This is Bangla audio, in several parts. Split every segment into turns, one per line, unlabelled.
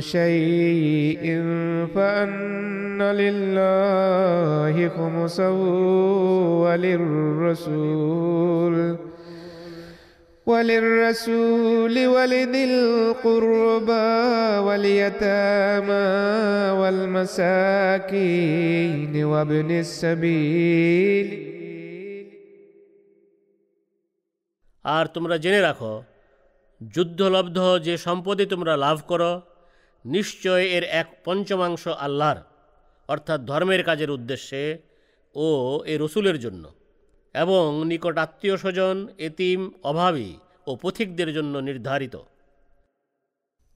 شيء فأن لله خمسه وللرسول وللرسول ولذي القربى واليتامى والمساكين وابن السبيل
আর তোমরা জেনে রাখো যুদ্ধলব্ধ যে সম্পদে তোমরা লাভ করো নিশ্চয় এর এক পঞ্চমাংশ আল্লাহর, অর্থাৎ ধর্মের কাজের উদ্দেশ্যে ও এ রসুলের জন্য। এবং নিকট আত্মীয় স্বজন, এতিম, অভাবী ও পথিকদের জন্য নির্ধারিত।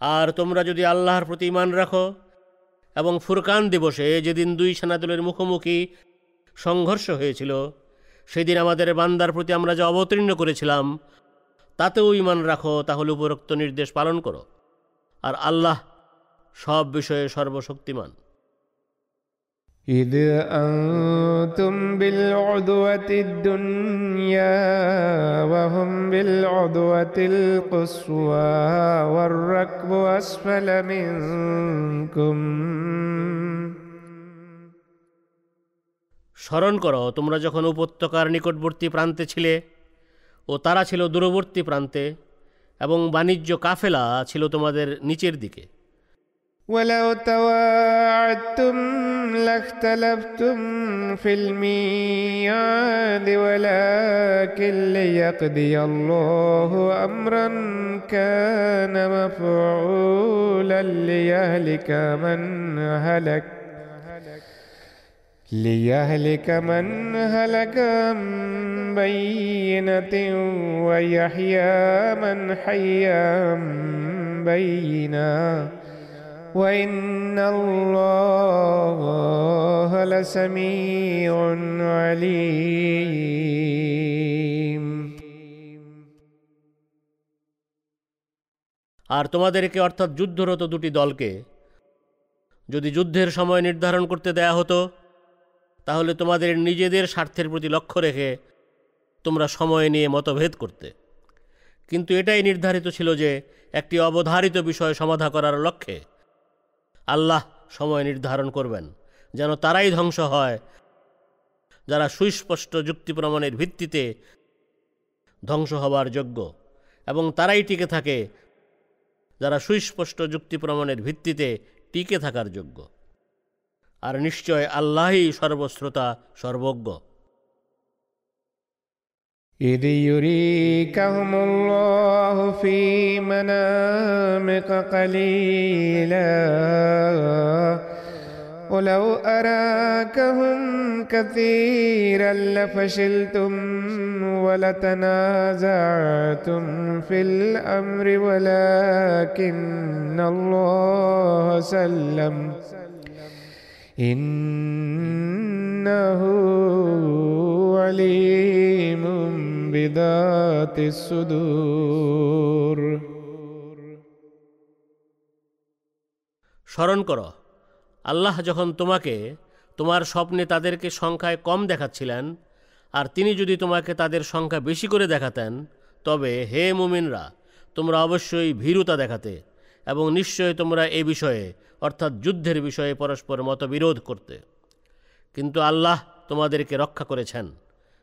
আর তোমরা যদি আল্লাহর প্রতি ইমান রাখো এবং ফুরকান দিবসে যেদিন দুই সেনাদলের মুখোমুখি সংঘর্ষ হয়েছিল, সেদিন আমাদের বান্দার প্রতি আমরা যা অবতীর্ণ করেছিলাম, তাতেও ইমান রাখো, তাহলে উপরোক্ত নির্দেশ পালন করো। আর আল্লাহ সব বিষয়ে সর্বশক্তিমান।
إذ أنتم بالعدوة الدنيا وهم بالعدوة القصوى والركب أسفل منكم
স্মরণ করো তোমরা যখন উপত্যকার নিকটবর্তী প্রান্তে ছিলে ও তারা ছিল দূরবর্তী প্রান্তে এবং বাণিজ্য কাফেলা ছিল তোমাদের নিচের দিকে
ولو تواعدتم لاختلفتم في الميعاد ولكن ليقضي الله امرا كان مفعولا ليهلك من هلك. ليهلك من هلك عن بينة ويحيى من حي عن بينة. وإن الله لسميع عليم
আর তোমাদেরকে অর্থাৎ যুদ্ধরত দুটি দলকে যদি যুদ্ধের সময় নির্ধারণ করতে দেয়া হতো তাহলে তোমাদের নিজেদের স্বার্থের প্রতি লক্ষ্য রেখে তোমরা সময় নিয়ে মতভেদ করতে কিন্তু এটাই নির্ধারিত ছিল যে একটি অবধারিত বিষয় সমাধা করার লক্ষ্যে আল্লাহ সময় নির্ধারণ করবেন, যেন তারাই ধ্বংস হয়। যারা সুস্পষ্ট যুক্তি প্রমাণের ভিত্তিতে ধ্বংস হবার যোগ্য এবং তারাই টিকে থাকে, যারা সুস্পষ্ট যুক্তি প্রমাণের ভিত্তিতে টিকে থাকার যোগ্য। আর নিশ্চয় আল্লাহই সর্বশ্রোতা, সর্বজ্ঞ।
إذ يريكهم الله في منامك قليلا. ولو أراكهم كثيرا لفشلتم ولتنازعتم في الأمر ولكن الله سلم. إنه عليم بذات الصدور
স্মরণ করো আল্লাহ যখন তোমাকে তোমার স্বপ্নে তাদেরকে সংখ্যায় কম দেখাচ্ছিলেন আর তিনি যদি তোমাকে তাদের সংখ্যা বেশি করে দেখাতেন তবে হে মুমিনরা তোমরা অবশ্যই ভীরুতা দেখাতে এবং নিশ্চয় তোমরা এই বিষয়ে অর্থাৎ যুদ্ধের বিষয়ে পরস্পর মতবিরোধ করতে কিন্তু আল্লাহ তোমাদেরকে রক্ষা করেছেন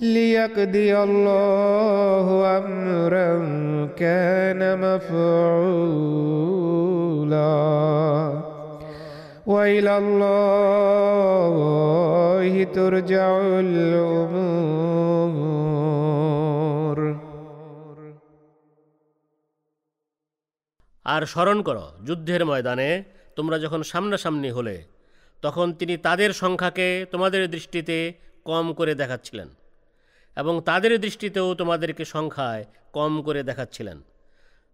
ليقضي الله أمرا كان مفعولا وإلى الله ترجع الأمور
আর স্মরণ করো যুদ্ধের ময়দানে তোমরা যখন সামনাসামনি হলে তখন তিনি তাদের সংখ্যাকে তোমাদের দৃষ্টিতে কম করে দেখাচ্ছিলেন এবং তাদের দৃষ্টিতেও তোমাদেরকে সংখ্যায় কম করে দেখাচ্ছিলেন,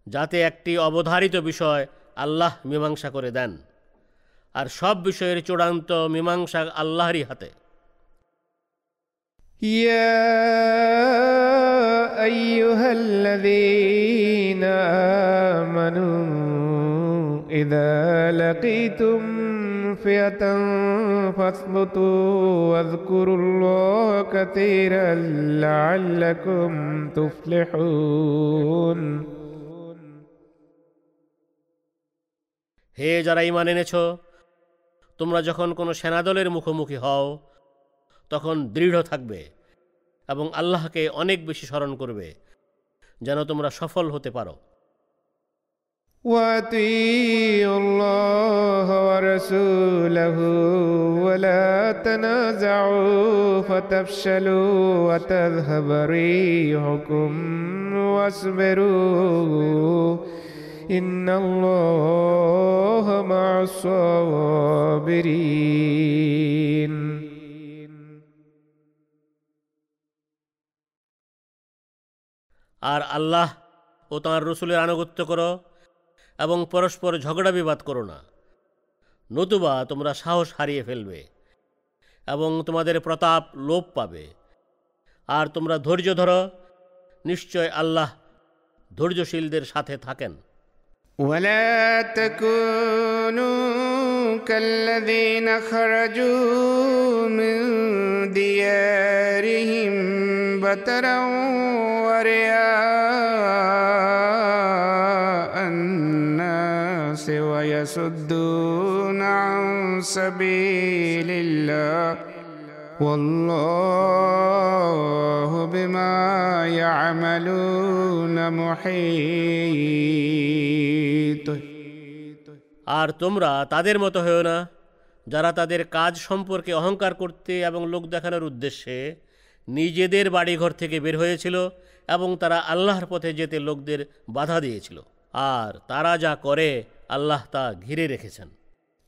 যাতে একটি অবধারিত বিষয় আল্লাহ মীমাংসা করে দেন, আর সব বিষয়ের চূড়ান্ত মীমাংসা আল্লাহরই হাতে।
ইয়া আইয়ুহাল্লাযীনা আমানু إذا لقيتم فئة فاثبتوا واذكروا الله كثيرا لعلكم تفلحون
হে যারা ইমান এনেছ তোমরা যখন কোনো সেনাদলের মুখোমুখি হও তখন দৃঢ় থাকবে এবং আল্লাহকে অনেক বেশি স্মরণ করবে যেন তোমরা সফল হতে পারো
واتقوا الله ورسوله ولا تنازعوا فتفشلوا وتذهب ريحكم واصبروا إن الله مع الصابرين
আর আল্লাহ ও তাঁর রসুলের আনুগত্য করো এবং পরস্পর ঝগড়া বিবাদ করো না নতুবা তোমরা সাহস হারিয়ে ফেলবে এবং তোমাদের প্রতাপ লোপ পাবে আর তোমরা ধৈর্য ধরো নিশ্চয় আল্লাহ ধৈর্যশীলদের সাথে থাকেন
ولا تكونوا كالذين خرجوا من ديارهم بترا ورياء ويصدون عن سبيل الله والله بما يعملون محيط
আর তোমরা তাদের মতো হয়েও না যারা তাদের কাজ সম্পর্কে অহংকার করতে এবং লোক দেখানোর উদ্দেশ্যে নিজেদের বাড়িঘর থেকে বের হয়েছিল এবং তারা আল্লাহর পথে যেতে লোকদের বাধা দিয়েছিল আর তারা যা করে আল্লাহ তা ঘিরে রেখেছেন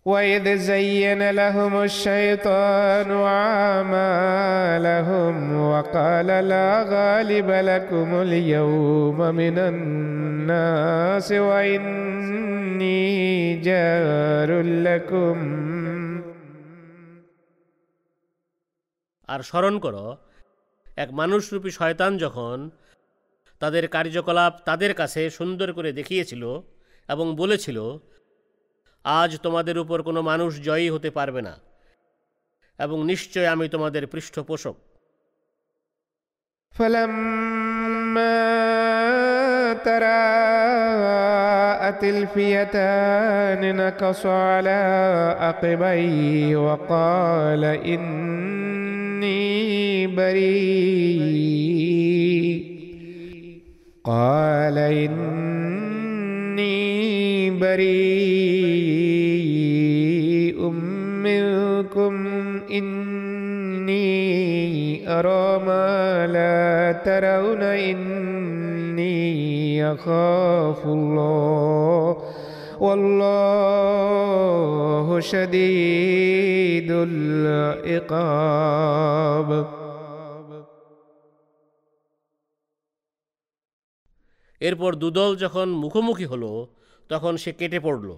وإذ زين لهم الشيطان أعمالهم وقال لا غالب لكم اليوم من الناس وإني جار لكم
আর স্মরণ করো এক মানুষরূপী শয়তান যখন তাদের কার্যকলাপ তাদের কাছে সুন্দর করে দেখিয়েছিল এবং বলেছিল আজ তোমাদের উপর কোনো মানুষ জয়ী হতে পারবে না এবং নিশ্চয় আমি তোমাদের পৃষ্ঠপোষক
فلما تراءت الفئتان نكص على عقبيه وقال إني بريء قال إني بريء منكم إني أرى ما لا ترون إني أخاف الله والله شديد العقاب
এরপর দুদল যখন মুখোমুখি হলো তখন সে কেটে পড়ল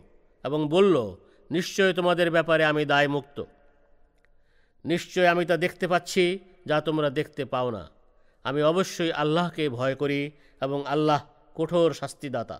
এবং বলল, নিশ্চয় তোমাদের ব্যাপারে আমি দায় মুক্ত নিশ্চয় আমি তা দেখতে পাচ্ছি যা তোমরা দেখতে পাও না। আমি অবশ্যই আল্লাহকে ভয় করি এবং আল্লাহ কঠোর শাস্তিদাতা।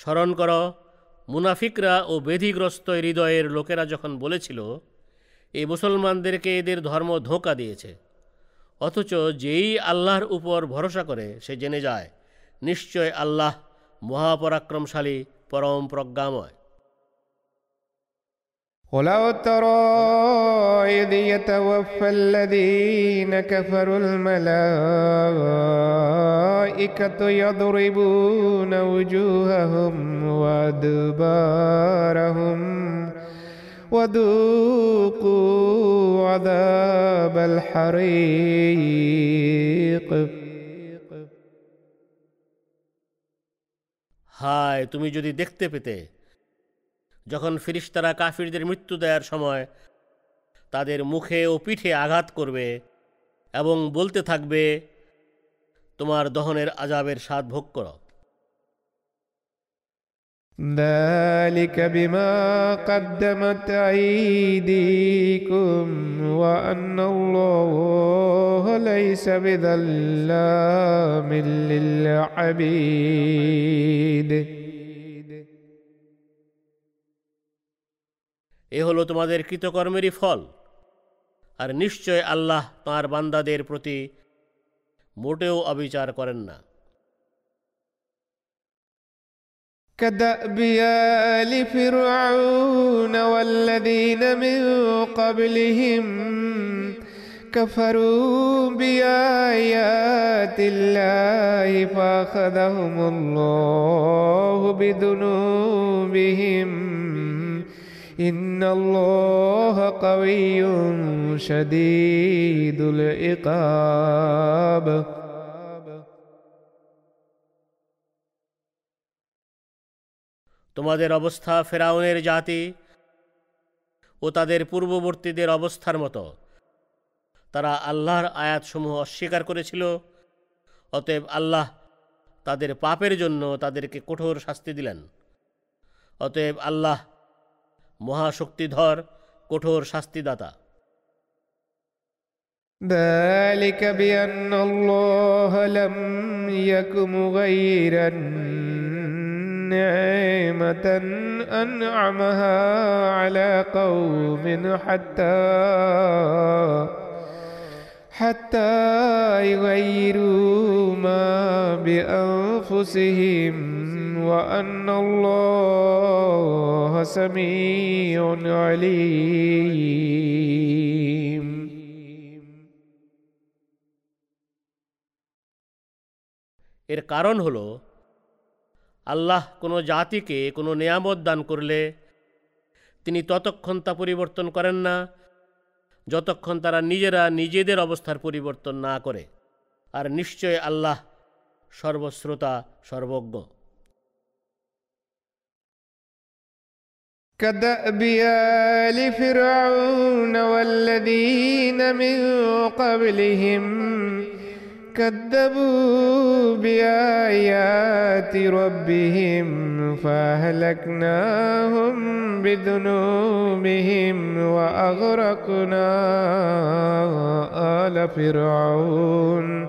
স্মরণ কর, মুনাফিকরা ও বেধিগ্রস্ত হৃদয়ের লোকেরা যখন বলেছিল এই মুসলমানদেরকে এদের ধর্ম ধোঁকা দিয়েছে, অথচ যেই আল্লাহর উপর ভরসা করে, সে জেনে যায়, নিশ্চয় আল্লাহ মহাপরাক্রমশালী, পরম প্রজ্ঞাময়।
ولو ترى إذ يتوفى الذين كفروا الملائكة يضربون وجوههم وأدبارهم وذوقوا عذاب الحريق
হায় তুমি যদি দেখতে পেতে যখন ফিরিস্তারা কাফিরদের মৃত্যু দেওয়ার সময় তাদের মুখে ও পিঠে আঘাত করবে এবং বলতে থাকবে তোমার দহনের আজাবের স্বাদ ভোগ করো
ذلك بما قدمت أيديكم وأن الله ليس بظلام للعبيد
এ হলো তোমাদের কৃতকর্মেরই ফল আর নিশ্চয় আল্লাহ তাঁর বান্দাদের প্রতি মোটেও অবিচার করেন না
كدأب آل فرعون والذين من قبلهم كفروا بآيات الله فأخذهم الله بذنوبهم إن الله قوي شديد العقاب
তোমাদের অবস্থা ফেরাউনের জাতি ও তাদের পূর্ববর্তীদের অবস্থার মতো তারা আল্লাহর আয়াতসমূহ অস্বীকার করেছিল অতএব আল্লাহ তাদের পাপের জন্য তাদেরকে কঠোর শাস্তি দিলেন অতএব আল্লাহ মহাশক্তিধর কঠোর শাস্তিদাতা
ذلك بأن الله لم يك مغيرا نعمة أنعمها على قوم حتى حتى يغيروا ما بأنفسهم وأن الله سميع عليم
এর কারণ হলো আল্লাহ কোনো জাতিকে কোনো নেয়ামত দান করলে তিনি ততক্ষণ তা পরিবর্তন করেন না যতক্ষণ তারা নিজেরা নিজেদের অবস্থার পরিবর্তন না করে আর নিশ্চয় আল্লাহ সর্বশ্রোতা সর্বজ্ঞ
كدأب آل فرعون والذين من قبلهم كذبوا بآيات ربهم فأهلكناهم بذنوبهم وأغرقنا آل فرعون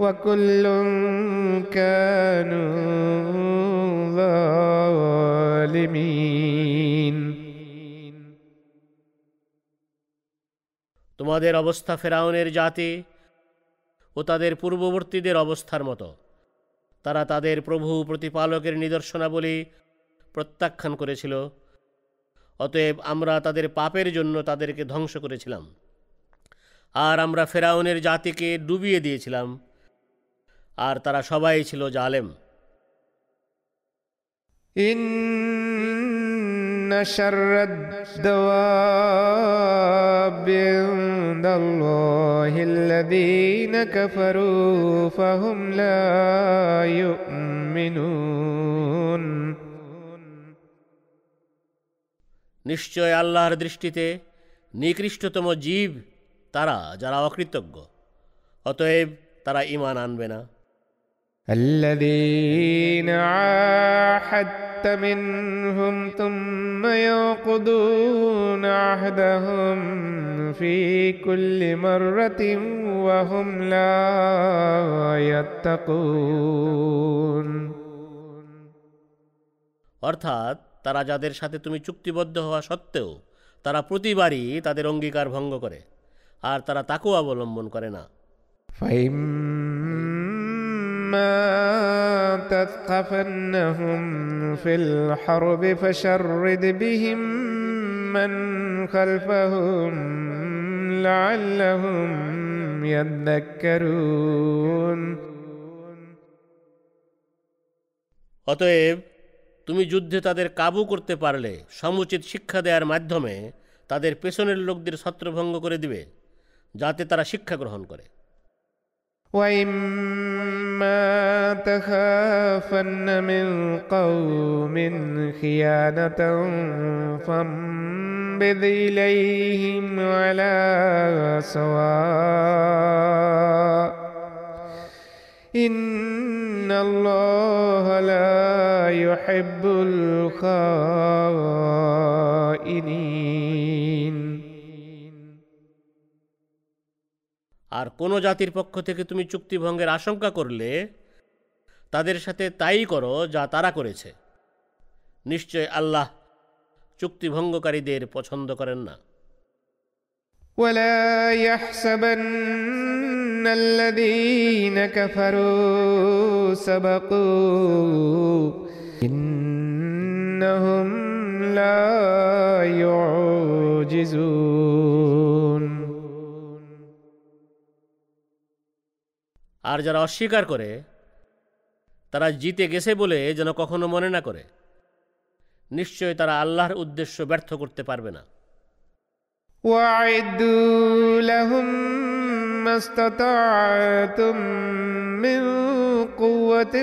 وكل كانوا ظالمين
তোমাদের অবস্থা ফেরাউনের জাতি ও তাদের পূর্ববর্তীদের অবস্থার মতো তারা তাদের প্রভু প্রতিপালকের নিদর্শনাবলী প্রত্যাখ্যান করেছিল অতএব আমরা তাদের পাপের জন্য তাদেরকে ধ্বংস করেছিলাম আর আমরা ফেরাউনের জাতিকে ডুবিয়ে দিয়েছিলাম আর তারা সবাই ছিল জালেম। নিশ্চয় আল্লাহর দৃষ্টিতে নিকৃষ্টতম জীব তারা যারা অকৃতজ্ঞ অতএব তারা ইমান আনবে না।
الذين عاهدت منهم ثم ينقضون عهدهم في كل مرة وهم لا يتقون
অর্থাৎ তারা যাদের সাথে তুমি চুক্তিবদ্ধ হওয়া সত্ত্বেও তারা প্রতিবারই তাদের অঙ্গীকার ভঙ্গ করে আর তারা তাকেও অবলম্বন করে না
فإما تثقفنهم في الحرب فشرد بهم من خلفهم لعلهم يذكرون
অতএব তুমি যুদ্ধে তাদের কাবু করতে পারলে সমুচিত শিক্ষা দেওয়ার মাধ্যমে তাদের পেছনের লোকদের ছত্রভঙ্গ করে দিবে যাতে তারা শিক্ষা গ্রহণ করে
وإما تخافن من قوم خيانة فانبذ إليهم على سواء إن الله لا يحب الخائنين
আর কোনো জাতির পক্ষ থেকে তুমি চুক্তিভঙ্গের আশঙ্কা করলে তাদের সাথে তাই করো যা তারা করেছে নিশ্চয় আল্লাহ চুক্তিভঙ্গকারীদের পছন্দ করেন না
ولا يحسبن الذين كفروا سبقوا إنهم لا يعجزون
আর যারা অস্বীকার করে তারা জিতে গেছে বলে যেন কখনো মনে না করে নিশ্চয় তারা আল্লাহর উদ্দেশ্য ব্যর্থ করতে পারবে না
وأعدوا لهم ما استطعتم من قوة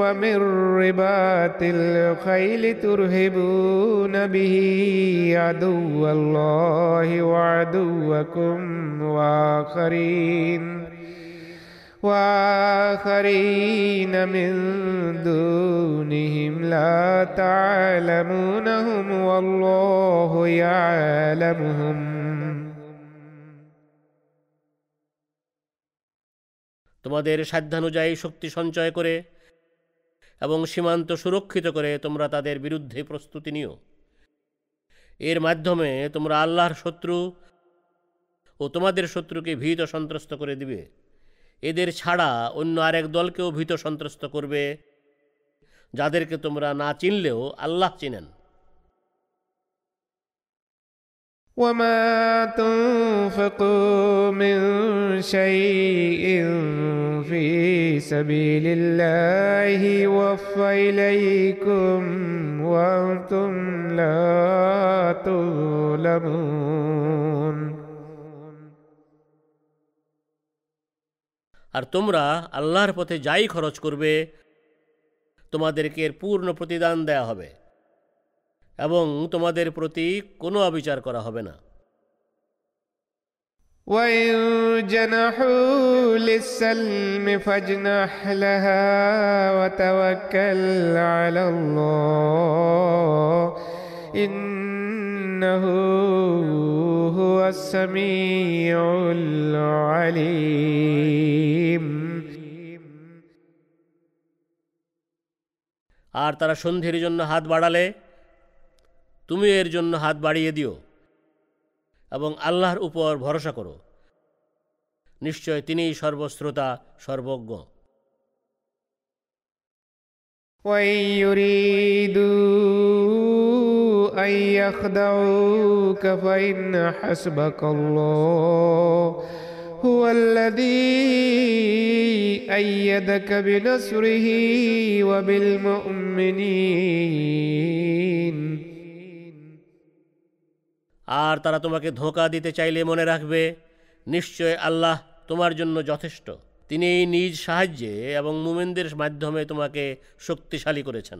ومن رباط الخيل ترهبون به عدو الله وعدوكم وآخرين وآخرين من دونهم لا تعلمونهم والله يعلمهم
তোমাদের সাধ্যানুযায়ী শক্তি সঞ্চয় করে এবং সীমান্ত সুরক্ষিত করে তোমরা তাদের বিরুদ্ধে প্রস্তুতি নিও এর মাধ্যমে তোমরা আল্লাহর শত্রু ও তোমাদের শত্রুকে ভীত সন্ত্রস্ত করে দিবে এদের ছাড়া অন্য আরেক দলকেও ভীত সন্ত্রস্ত করবে যাদেরকে তোমরা না চিনলেও আল্লাহ চিনেন
وما تنفقوا من شيء في سبيل الله يوفى إليكم وأنتم لا تظلمون
আর তোমরা আল্লাহর পথে যাই খরচ করবে তোমাদেরকে এর পূর্ণ প্রতিদান দেয়া হবে এবং তোমাদের প্রতি কোনো অবিচার করা হবে না
وإن جنحوا للسلم فاجنح لها وتوكل على الله إنه هو السميع العليم
আর তারা সন্ধির জন্য হাত বাড়ালে তুমি এর জন্য হাত বাড়িয়ে দিও এবং আল্লাহর উপর ভরসা করো নিশ্চয় তিনিই সর্বশ্রোতা সর্বজ্ঞ
وإن يريدوا أن يخدعوك فإن حسبك الله هو الذي أيدك بنصره وبالمؤمنين
আর তারা তোমাকে ধোকা দিতে চাইলে মনে রাখবে, নিশ্চয় আল্লাহ তোমার জন্য যথেষ্ট। তিনি নিজ সাহায্যে এবং মুমেনদের মাধ্যমে তোমাকে শক্তিশালী করেছেন।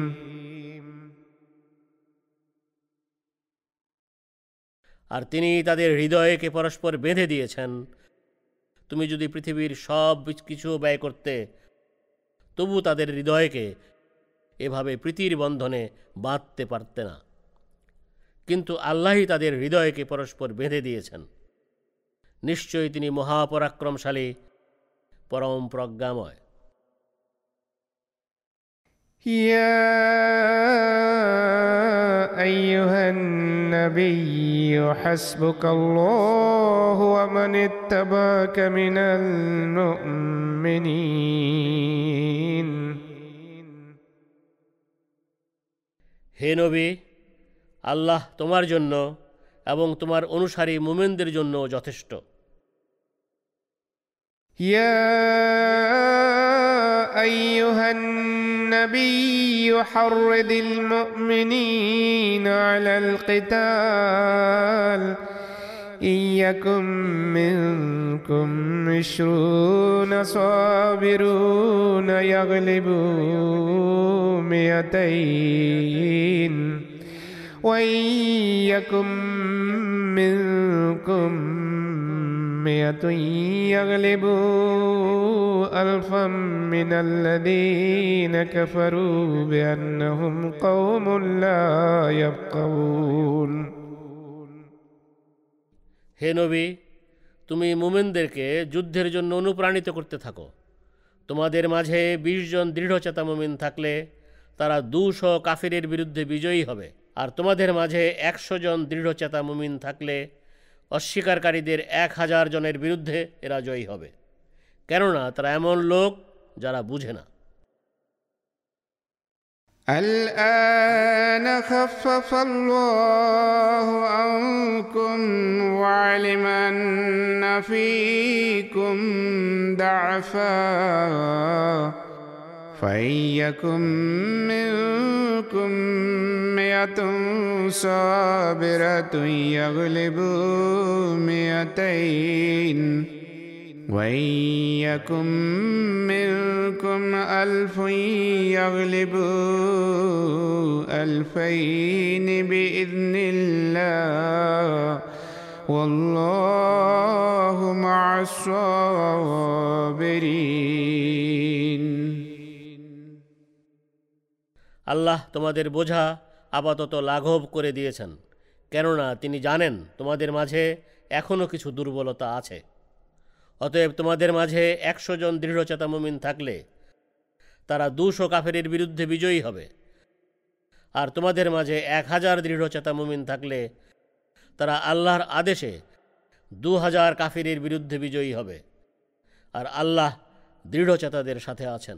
আর তিনি তাদের হৃদয়কে পরস্পর বেঁধে দিয়েছেন। তুমি যদি পৃথিবীর সব কিছু ব্যয় করতে, তবু তাদের হৃদয়কে এভাবে প্রীতির বন্ধনে বাঁধতে পারতে না। কিন্তু আল্লাহই তাদের হৃদয়কে পরস্পর বেঁধে দিয়েছেন। নিশ্চয়ই তিনি মহাপরাক্রমশালী, পরম প্রজ্ঞাময়।
يا أيها النبي حسبك الله ومن اتبعك من المؤمنين
হে নবী আল্লাহ তোমার জন্য এবং তোমার অনুসারী মুমেনদের জন্য যথেষ্ট
يا أيها النبي حرض المؤمنين على القتال. إن يكن منكم عشرون صابرون يغلبوا مئتين. وإن يكن منكم مئة يغلبوا ألفا من الذين كفروا بأنهم قوم لا يفقهون
হে নবী তুমি মুমিনদেরকে যুদ্ধের জন্য অনুপ্রাণিত করতে থাকো তোমাদের মাঝে বিশ জন দৃঢ়চেতা মুমিন থাকলে তারা দুশো কাফিরের বিরুদ্ধে বিজয়ী হবে আর তোমাদের মাঝে একশো জন দৃঢ়চেতা মুমিন থাকলে অস্বীকারীদের এক হাজার জনের বিরুদ্ধে এরা জয়ী হবে কেননা তারা এমন লোক যারা বুঝে না
الآن خفف الله عنكم وعلم أن فيكم ضعفا فإن منكم مئة صابرة يغلبوا مئتين وإن منكم ألف يغلبوا ألفين بإذن الله والله مع الصابرين
আল্লাহ তোমাদের বোঝা আপাতত লাঘব করে দিয়েছেন, কেননা তিনি জানেন তোমাদের মাঝে এখনও কিছু দুর্বলতা আছে। অতএব তোমাদের মাঝে একশো জন দৃঢ়চেতা মুমিন থাকলে তারা দুশো কাফেরের বিরুদ্ধে বিজয়ী হবে। আর তোমাদের মাঝে এক হাজার দৃঢ়চেতা মুমিন থাকলে তারা আল্লাহর আদেশে দু হাজার কাফিরের বিরুদ্ধে বিজয়ী হবে। আর আল্লাহ দৃঢ়চেতাদের সাথে আছেন।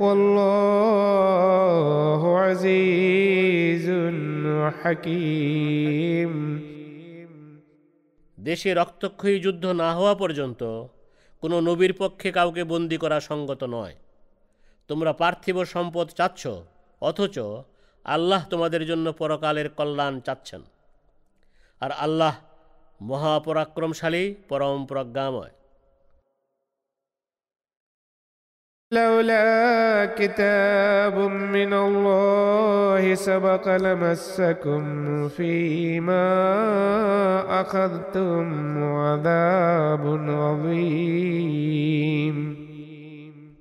والله عزيز حكيم
দেশে রক্তক্ষয়ী যুদ্ধ না হওয়া পর্যন্ত কোনো নবীর পক্ষে কাউকে বন্দি করা সঙ্গত নয় তোমরা পার্থিব সম্পদ চাচ্ছ অথচ আল্লাহ তোমাদের জন্য পরকালের কল্যাণ চাচ্ছেন আর আল্লাহ মহাপরাক্রমশালী পরম প্রজ্ঞাময়
لولا كتاب من الله سبق لمسكم فيما أخذتم عذاب عظيم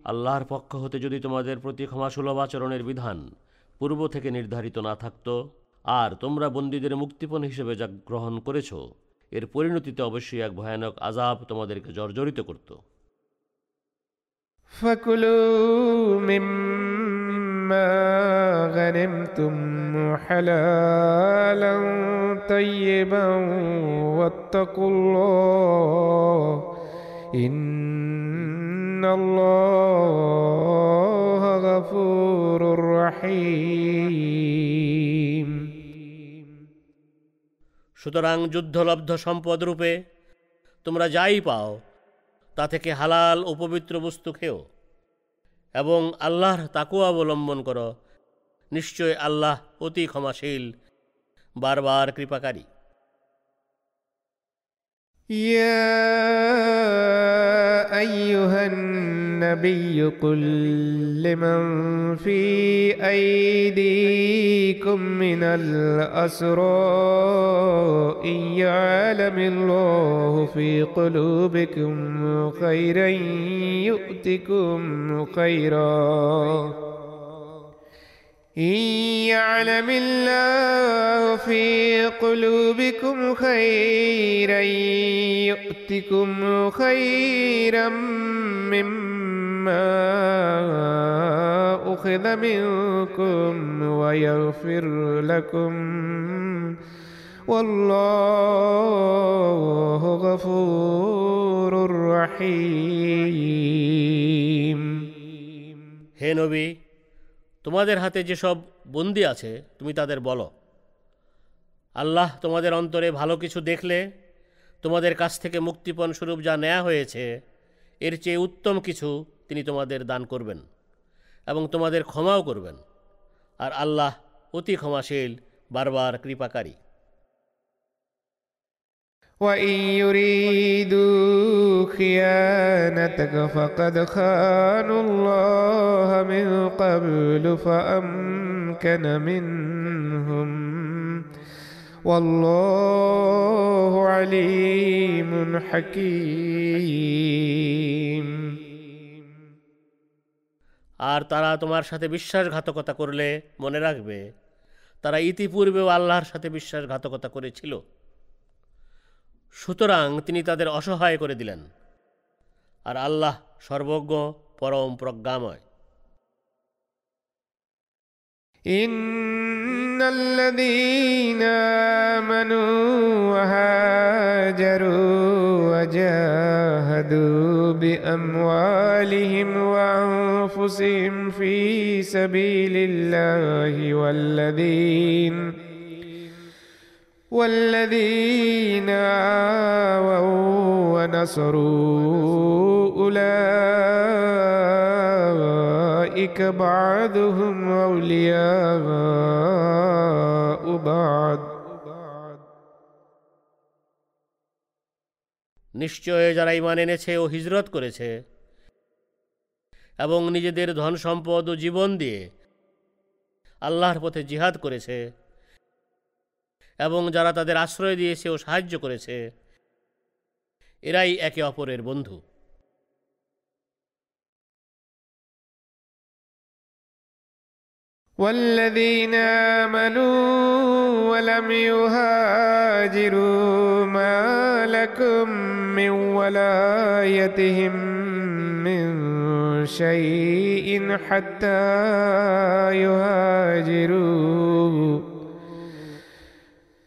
আল্লাহর পক্ষ হতে যদি তোমাদের প্রতি ক্ষমাসুলভ আচরণের বিধান পূর্ব থেকে নির্ধারিত না থাকত আর তোমরা বন্দীদের মুক্তিপণ হিসেবে যা গ্রহণ করেছ এর পরিণতিতে অবশ্যই এক ভয়ানক আজাব তোমাদেরকে জর্জরিত করত
فكلوا مما غنمتم حلالا طيبا واتقوا الله إن الله غفور رحيم
সুতরাং যুদ্ধলব্ধ সম্পদ রূপে তোমরা যাই পাও তা থেকে হালাল ও পবিত্র বস্তু খেও এবং আল্লাহর তাকু অবলম্বন করো। নিশ্চয় আল্লাহ অতি ক্ষমাশীল, বারবার কৃপাকারী।
يا أيها النبي قل لمن في أيديكم من الأسرى إن يعلم الله في قلوبكم خيرا يؤتكم خيرا. إن يعلم الله في قلوبكم خيرا يؤتكم خيرا مما أخذ منكم ويغفر لكم. والله غفور رحيم.
هي তোমাদের হাতে যেসব বন্দি আছে, তুমি তাদের বলো। আল্লাহ তোমাদের অন্তরে ভালো কিছু দেখলে, তোমাদের কাছ থেকে মুক্তিপণ স্বরূপ যা নেওয়া হয়েছে, এর চেয়ে উত্তম কিছু তিনি তোমাদের দান করবেন এবং তোমাদের ক্ষমাও করবেন। আর আল্লাহ অতি ক্ষমাশীল, বারবার কৃপাকারী।
وإن يريدوا خيانتك فقد خانوا الله من قبل فأمكن منهم والله عليم حكيم
আর তারা তোমার সাথে বিশ্বাসঘাতকতা করলে মনে রাখবে তারা ইতিপূর্বেও আল্লাহর সাথে বিশ্বাসঘাতকতা করেছিল সুতরাং তিনি তাদের অসহায় করে দিলেন আর আল্লাহ সর্বজ্ঞ পরম প্রজ্ঞাময়
إن الذين آمنوا وهاجروا وجاهدوا بأموالهم وأنفسهم في سبيل الله والذين والذين آووا ونصروا أولئك بعضهم أولياء بعض
নিশ্চয় যারা ইমান এনেছে ও হিজরত করেছে এবং নিজেদের ধন সম্পদ ও জীবন দিয়ে আল্লাহর পথে জিহাদ করেছে এবং যারা তাদের আশ্রয় দিয়েছে ও সাহায্য করেছে এরাই একে অপরের বন্ধু
والذين آمنوا ولم يهاجروا ما لكم من ولايتهم من شيء حتى يهاجروا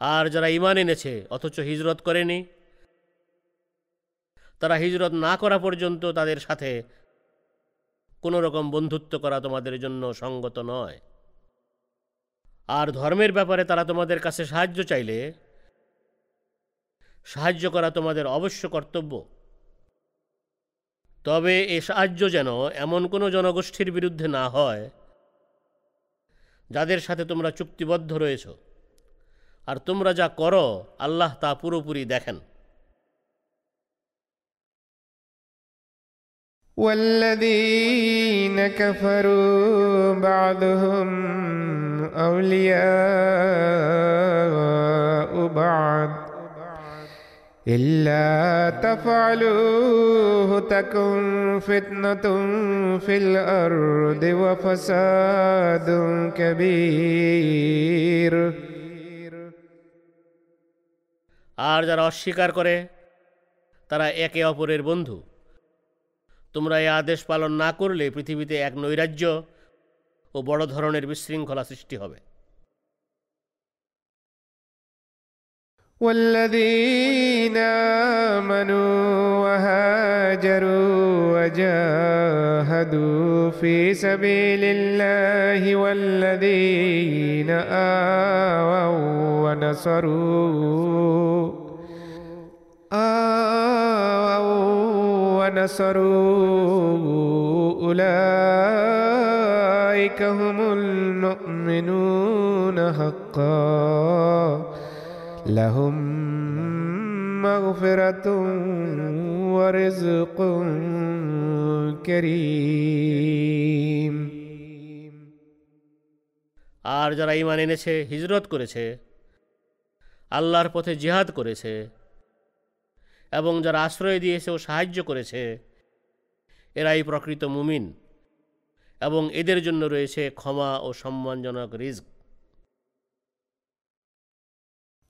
আর যারা ইমান এনেছে, অথচ হিজরত করেনি, তারা হিজরত না করা পর্যন্ত তাদের সাথে কোনো রকম বন্ধুত্ব করা তোমাদের জন্য সঙ্গত নয়। আর ধর্মের ব্যাপারে তারা তোমাদের কাছে সাহায্য চাইলে, সাহায্য করা তোমাদের অবশ্য কর্তব্য। তবে এ সাহায্য যেন এমন কোনো জনগোষ্ঠীর বিরুদ্ধে না হয়, যাদের সাথে তোমরা চুক্তিবদ্ধ রয়েছ। আর তোমরা যা করো আল্লাহ তা পুরোপুরি দেখেন
والذين كفروا بعضهم أولياء بعض إلا تفعلوه تكن فتنة في الأرض وفساد كبير
আর যারা অস্বীকার করে, তারা একে অপরের বন্ধু। তোমরা এই আদেশ পালন না করলে পৃথিবীতে এক নৈরাজ্য ও বড় ধরনের বিশৃঙ্খলা সৃষ্টি হবে।
والذين آمنوا وهاجروا وجاهدوا في سبيل الله والذين آووا ونصروا. آووا ونصروا. أولئك هم المؤمنون حقا. لهم مغفرة ورزق كريم
আর যারা ইমান এনেছে হিজরত করেছে আল্লাহর পথে জিহাদ করেছে এবং যারা আশ্রয় দিয়েছে ও সাহায্য করেছে এরাই প্রকৃত মুমিন এবং এদের জন্য রয়েছে ক্ষমা ও সম্মানজনক রিস্ক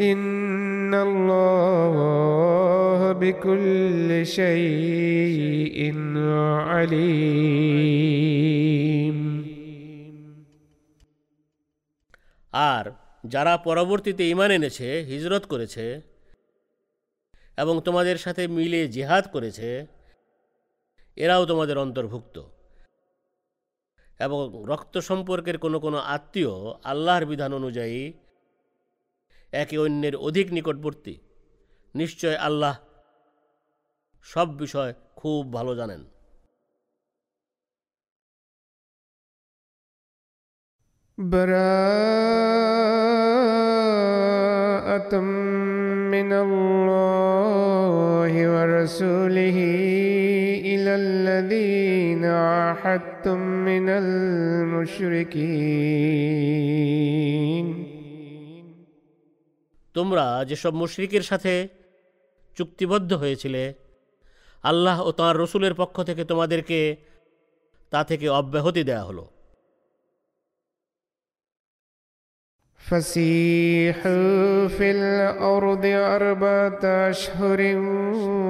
إن الله بكل شيء عليم
আর যারা পরবর্তীতে ইমান এনেছে হিজরত করেছে এবং তোমাদের সাথে মিলে জিহাদ করেছে এরাও তোমাদের অন্তর্ভুক্ত এবং রক্ত সম্পর্কের কোনো কোনো আত্মীয় আল্লাহর বিধান অনুযায়ী একে অন্যের অধিক নিকটবর্তী নিশ্চয় আল্লাহ সব বিষয় খুব ভালো জানেন
براءة من الله ورسوله إلى الذين عاهدتم من المشركين
তোমরা যেসব মুশরিকের সাথে চুক্তিবদ্ধ হয়েছিলে, আল্লাহ ও তাঁর রসুলের পক্ষ থেকে তোমাদেরকে তা থেকে অব্যাহতি দেয়া হলো।
فسيحوا في الأرض أربعة أشهر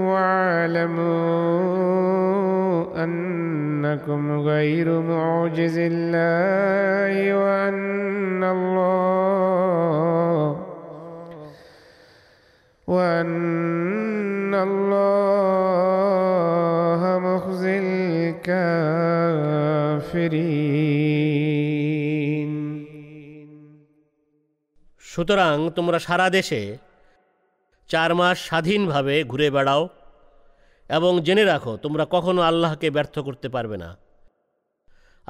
واعلموا أنكم غير معجز الله وأن الله وأن الله مخزي الكافرين
সুতরাং তোমরা সারা দেশে চার মাস স্বাধীনভাবে ঘুরে বেড়াও এবং জেনে রাখো তোমরা কখনো আল্লাহকে ব্যর্থ করতে পারবে না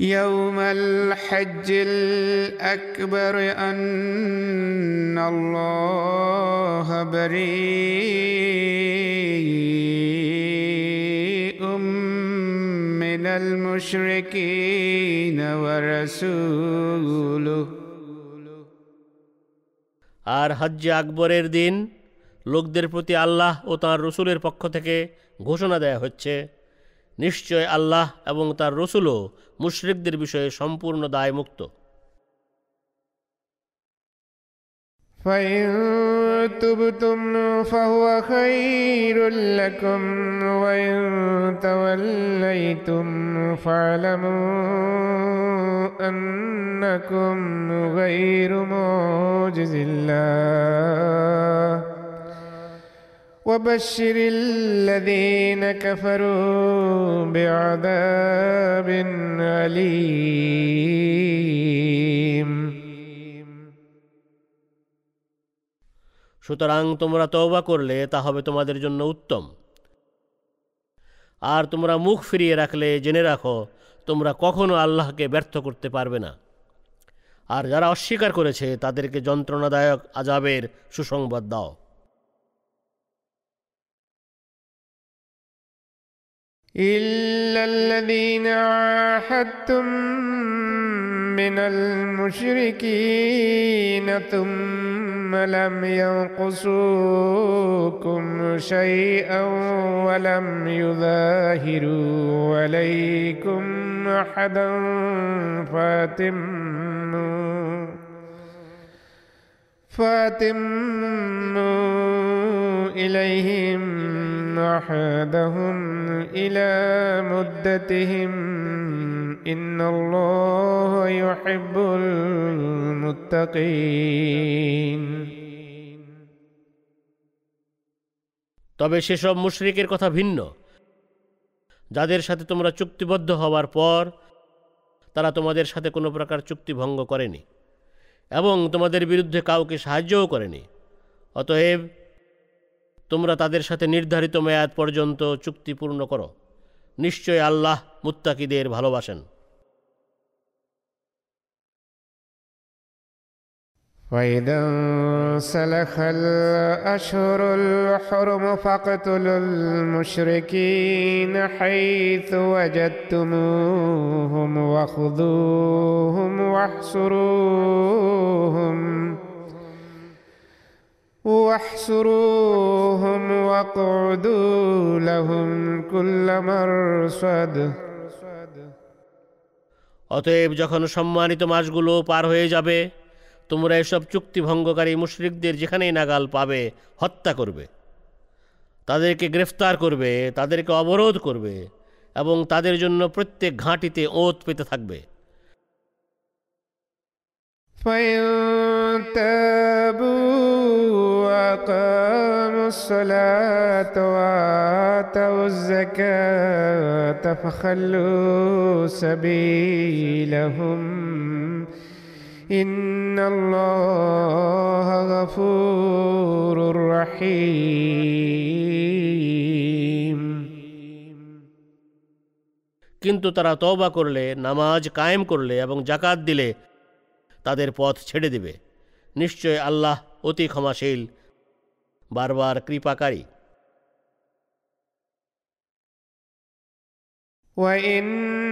يوم الحج الأكبر أن الله بريء من المشركين ورسوله
আর হজ্জে আকবরের দিন লোকদের প্রতি আল্লাহ ও তাঁর রসুলের পক্ষ থেকে ঘোষণা দেয়া হচ্ছে নিশ্চয় আল্লাহ এবং তার রসুলও মুশরিকদের বিষয়ে সম্পূর্ণ দায়মুক্ত
فإن تبتم فهو خير لكم وإن توليتم فاعلموا أنكم غير معجز الله وبشر الذين كفروا بعذاب أليم
সুতরাং তোমরা তওবা করলে তা হবে তোমাদের জন্য উত্তম আর তোমরা মুখ ফিরিয়ে রাখলে জেনে রাখো তোমরা কখনো আল্লাহকে ব্যর্থ করতে পারবে না আর যারা অস্বীকার করেছে তাদেরকে যন্ত্রণাদায়ক আজাবের সুসংবাদ দাও
إلا الذين عاهدتم من المشركين ثم لم ينقصوكم شيئا ولم يظاهروا عليكم أحدا فاتموا فاتموا إليهم عهدهم إلى مدتهم إن الله يحب المتقين
তবে সেসব মুশরিকের কথা ভিন্ন যাদের সাথে তোমরা চুক্তিবদ্ধ হওয়ার পর তারা তোমাদের সাথে কোনো প্রকার চুক্তি ভঙ্গ করেনি এবং তোমাদের বিরুদ্ধে কাউকে সাহায্যও করেনি। অতএব তোমরা তাদের সাথে নির্ধারিত মেয়াদ পর্যন্ত চুক্তি পূর্ণ করো। নিশ্চয় আল্লাহ মুত্তাকিদের ভালোবাসেন।
وإذا انسلخ الأشهر الحرم فاقتلوا المشركين حيث وجدتموهم وخذوهم واحصروهم واحصروهم واقعدوا لهم كل مرصد
অতএব যখন সম্মানিত মাসগুলো পার হয়ে যাবে তোমরা এসব চুক্তি ভঙ্গকারী মুশরিকদের যেখানেই নাগাল পাবে হত্যা করবে তাদেরকে গ্রেফতার করবে তাদেরকে অবরোধ করবে এবং তাদের জন্য প্রত্যেক ঘাঁটিতে ওত পেতে থাকবে
فإن تابوا وأقاموا الصلاة وآتوا الزكاة فخلوا سبيلهم إن الله غفور رحيم
কিন্তু তারা তওবা করলে নামাজ কায়েম করলে এবং জাকাত দিলে তাদের পথ ছেড়ে দেবে নিশ্চয় আল্লাহ অতি ক্ষমাশীল বারবার কৃপাকারী
وإن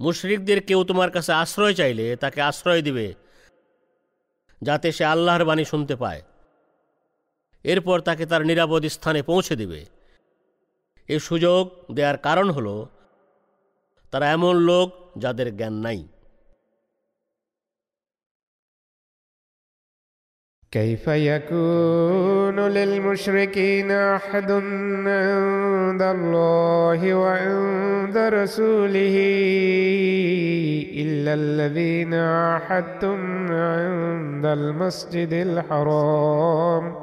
মুশরিকদের কেউ তোমার কাছে আশ্রয় চাইলে তাকে আশ্রয় দিবে, যাতে সে আল্লাহর বাণী শুনতে পায়। এরপর তাকে তার নিরাপদ স্থানে পৌঁছে দিবে। এ সুযোগ দেওয়ার কারণ হলো, তারা এমন লোক যাদের জ্ঞান নাই।
كيف يكون للمشركين عهد عند الله وعند رسوله إلا الذين عاهدتم عند المسجد الحرام؟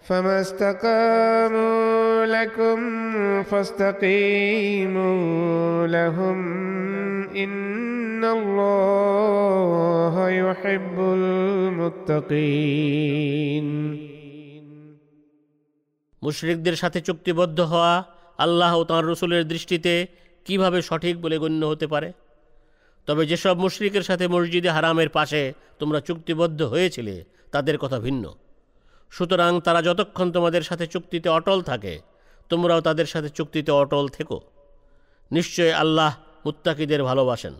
فما استقاموا لكم فاستقيموا لهم إن الله يحب المتقين
মুশরিকদের সাথে চুক্তিবদ্ধ হওয়া আল্লাহ ও তাঁর রসুলের দৃষ্টিতে কিভাবে সঠিক বলে গণ্য হতে পারে তবে যেসব মুশরিকের সাথে মসজিদে হারামের পাশে তোমরা চুক্তিবদ্ধ হয়েছিলে তাদের কথা ভিন্ন সুতরাং তারা যতক্ষণ তোমাদের সাথে চুক্তিতে অটল থাকে তোমরাও তাদের সাথে চুক্তিতে অটল থেকো নিশ্চয় আল্লাহ মুত্তাকিদের ভালোবাসেন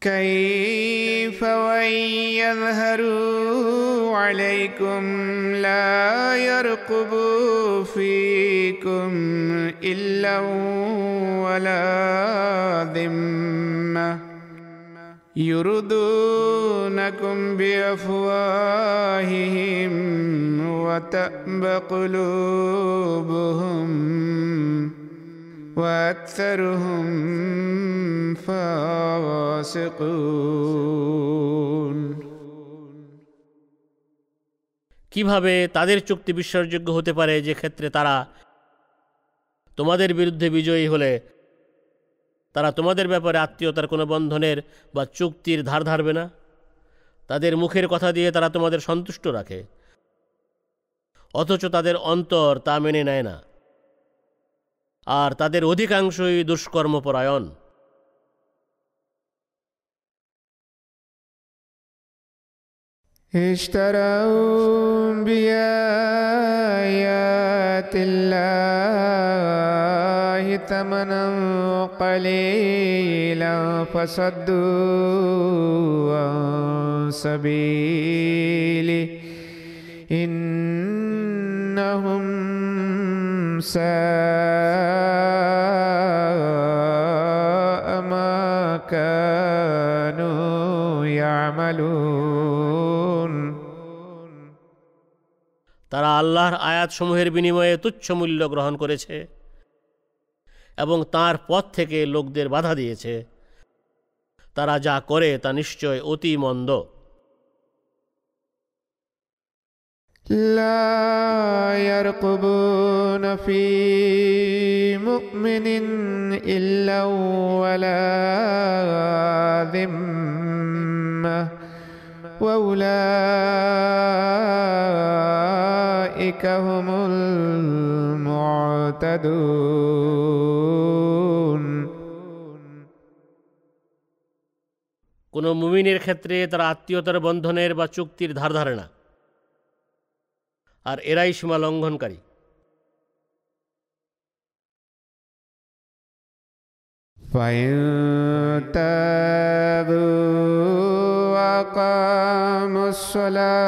كيف وإن يظهروا عليكم لا يرقبوا فيكم إلا ولا ذمة. يردونكم بأفواههم وتأبى قلوبهم. وأكثرهم فاسقون
কিভাবে তাদের চুক্তি বিশ্বাসযোগ্য হতে পারে যে ক্ষেত্রে তারা তোমাদের বিরুদ্ধে বিজয়ী হলে তারা তোমাদের ব্যাপারে আত্মীয়তার কোনো বন্ধনের বা চুক্তির ধার ধারবে না তাদের মুখের কথা দিয়ে তারা তোমাদের সন্তুষ্ট রাখে অথচ তাদের অন্তর তা মেনে নেয় না আর তাদের অধিকাংশই দুষ্কর্মপরায়ণ
اشتروا بآيات الله ثمنا قليلا فصدوا عن سبيله إنهم ساء ما كانوا يعملون
তারা আল্লাহর আয়াতসমূহের বিনিময়ে তুচ্ছ মূল্য গ্রহণ করেছে এবং তার পথ থেকে লোকদের বাধা দিয়েছে তারা যা করে তা নিশ্চয় অতি মন্দ
لا يرقبون في مؤمن إلا ولا ذمة وأولئك هم المعتدون
কোনো মুমিনের ক্ষেত্রে তারা আত্মীয়তার বন্ধনের বা চুক্তির ধার ধারে না আর এরাই সীমা লঙ্ঘনকারী
فإن تابوا وأقاموا الصلاة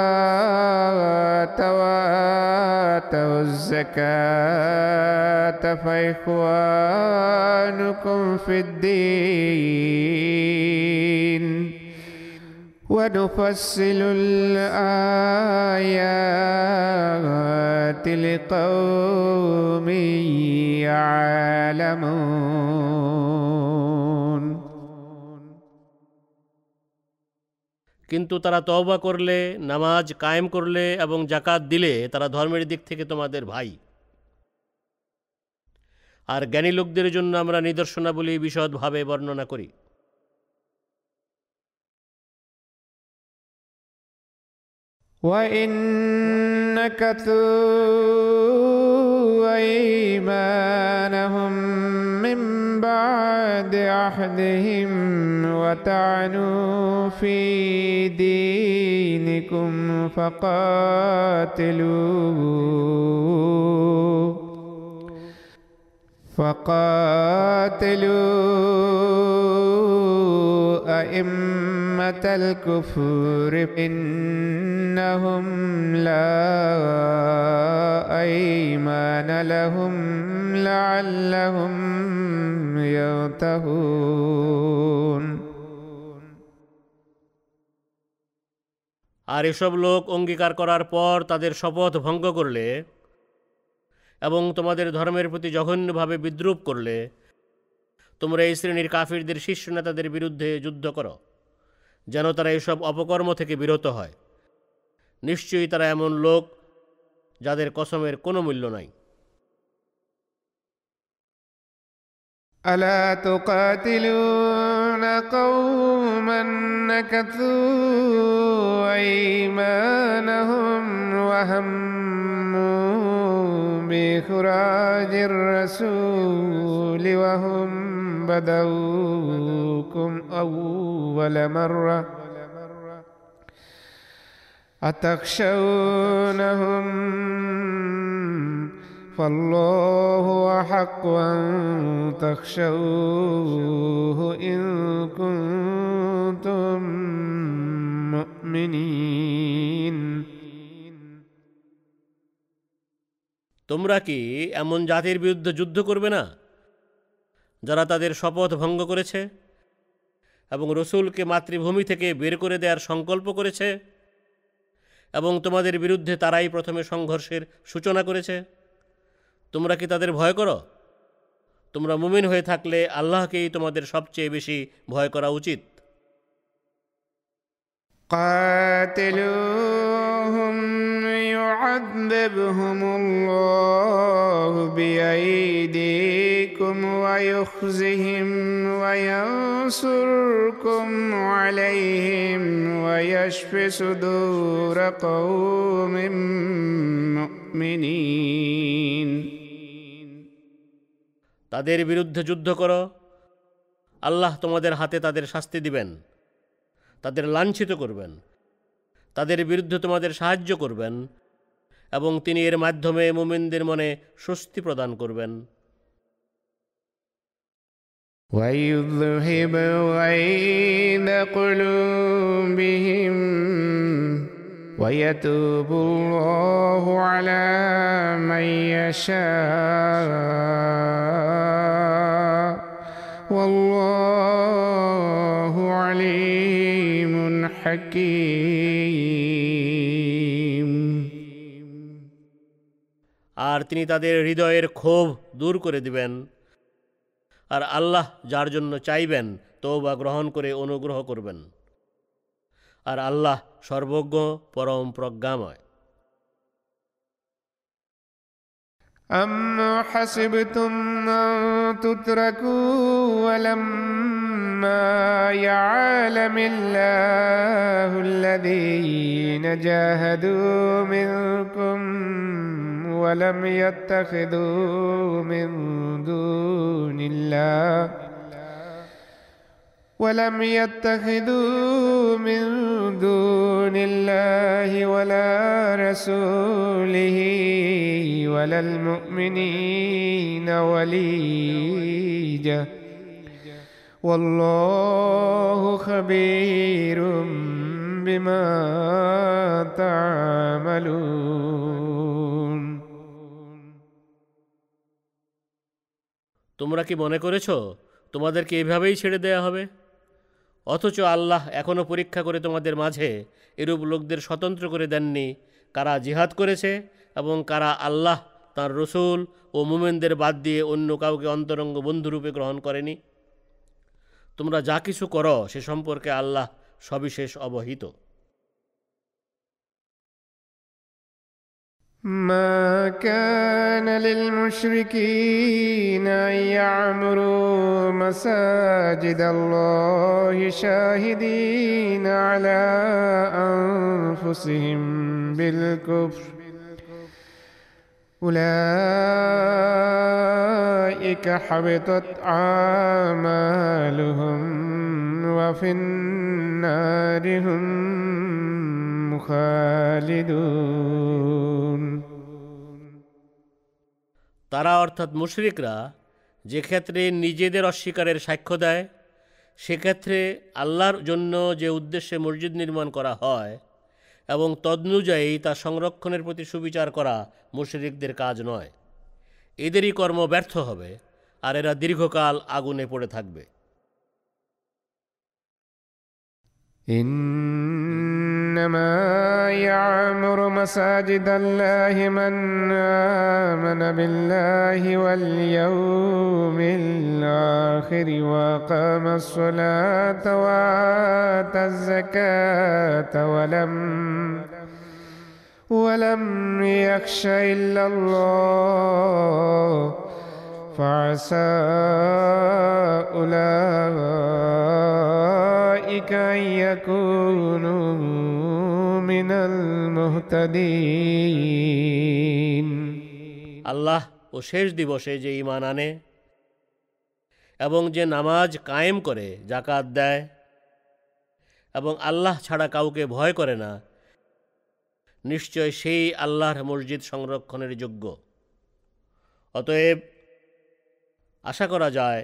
وآتوا الزكاة فإخوانكم في الدين ونفصل الآيات لقوم يعلمون
কিন্তু তারা তওবা করলে নামাজ কায়েম করলে এবং জাকাত দিলে তারা ধর্মের দিক থেকে তোমাদের ভাই আর জ্ঞানী লোকদের জন্য আমরা নিদর্শনাবলী বিশদভাবে বর্ণনা করি
وإن نكثوا أيمانهم من بعد عهدهم وطعنوا في دينكم فقاتلوا فقاتلوا أئمة الكفر إنهم لا أيمان لهم لعلهم ينتهون
আর এসব লোক অঙ্গীকার করার পর তাদের শপথ ভঙ্গ করলে এবং তোমাদের ধর্মের প্রতি জঘন্যভাবে বিদ্রুপ করলে তোমরা এই শ্রেণীর কাফিরদের শীর্ষ নেতাদের বিরুদ্ধে যুদ্ধ করো যেন তারা এসব অপকর্ম থেকে বিরত হয় নিশ্চয়ই তারা এমন লোক যাদের কসমের কোনো মূল্য নাই
ألا تقاتلون قوما نكثوا أيمانهم وهموا بإخراج الرسول وهم بدوكم أول مرة أتخشونهم فالله أحق أن تخشوه إن كنتم مؤمنين.
তোমরা কি এমন জাতির বিরুদ্ধে যুদ্ধ করবে না, যারা তাদের শপথ ভঙ্গ করেছে এবং রসুলকে মাতৃভূমি থেকে বের করে দেওয়ার সংকল্প করেছে এবং তোমাদের বিরুদ্ধে তারাই প্রথমে সংঘর্ষের সূচনা করেছে? তোমরা কি তাদের ভয় করো? তোমরা মুমিন হয়ে থাকলে আল্লাহকেই তোমাদের সবচেয়ে বেশি ভয় করা উচিত।
قاتلوهم يعذبهم الله بأيديكم ويخزهم وينصركم عليهم ويشف صدور قوم مؤمنين
তাদের বিরুদ্ধে যুদ্ধ করো আল্লাহ তোমাদের হাতে তাদের শাস্তি দিবেন তাদের লাঞ্ছিত করবেন তাদের বিরুদ্ধে তোমাদের সাহায্য করবেন এবং তিনি এর মাধ্যমে মুমিনদের মনে স্বস্তি প্রদান করবেন
ويذهب غيظ قلوبهم ويتوب الله على من يشاء والله عليم حكيم
আর তিনি তাদের হৃদয়ের ক্ষোভ দূর করে দিবেন আর আল্লাহ যার জন্য চাইবেন তৌবা গ্রহণ করে অনুগ্রহ করবেন আর আল্লাহ সর্বজ্ঞ পরম প্রজ্ঞাময়
أم حسبتم أن تتركوا ولما يعلم الله الذين جاهدوا منكم ولم يتخذوا من دون الله ولم يتخذوا من دون الله ولا رسوله ولا المؤمنين وليجا والله خبير بما تعملون
তোমরা কি মনে করেছো তোমাদেরকে এভাবেই ছেড়ে দেয়া হবে অথচ আল্লাহ এখনও পরীক্ষা করে তোমাদের মাঝে এরূপ লোকদের স্বতন্ত্র করে দেননি কারা জিহাদ করেছে এবং কারা আল্লাহ তার রসুল ও মুমেনদের বাদ দিয়ে অন্য কাউকে অন্তরঙ্গ বন্ধুরূপে গ্রহণ করেনি তোমরা যা কিছু করো সে সম্পর্কে আল্লাহ সবিশেষ অবহিত
ما كان للمشركين أن يعمروا مساجد الله شاهدين على أنفسهم بالكفر أولئك حبطت أعمالهم وفي النار هم خالدون
তারা অর্থাৎ মুশরিকরা যে ক্ষেত্রে নিজেদের অস্বীকারের সাক্ষ্য দেয় সেক্ষেত্রে আল্লাহর জন্য যে উদ্দেশ্যে মসজিদ নির্মাণ করা হয় এবং তদনুযায়ী তা সংরক্ষণের প্রতি সুবিচার করা মুশরিকদের কাজ নয়। এদেরই কর্ম ব্যর্থ হবে, আর এরা দীর্ঘকাল আগুনে পড়ে থাকবে।
إنما يعمر مساجد الله من آمن بالله واليوم الآخر وقام الصلاة وآتى الزكاة ولم ولم يخش إلا الله. فعسى أولئك أن يكونوا من المهتدين
আল্লাহ ও শেষ দিবসে যে ইমান আনে এবং যে নামাজ কায়েম করে জাকাত দেয় এবং আল্লাহ ছাড়া কাউকে ভয় করে না নিশ্চয় সেই আল্লাহর মসজিদ সংরক্ষণের যোগ্য অতএব আশা করা যায়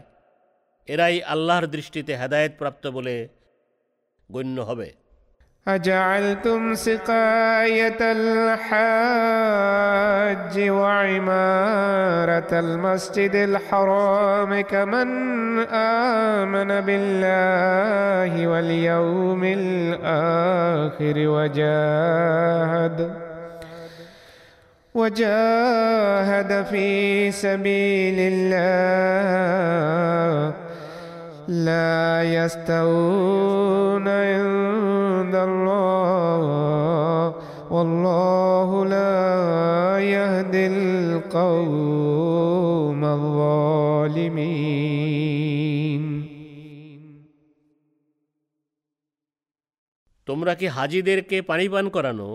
এরাই আল্লাহর দৃষ্টিতে হেদায়েতপ্রাপ্ত বলে গণ্য হবে
أجعلتم سقاية الحاج وعمارة المسجد الحرام كمن آمن بالله واليوم الآخر وجاهد وجاهد في سبيل الله لا يستوون عند الله والله لا يهدي القوم الظالمين
তোমরা কি হাজিদেরকে পানি পান করানো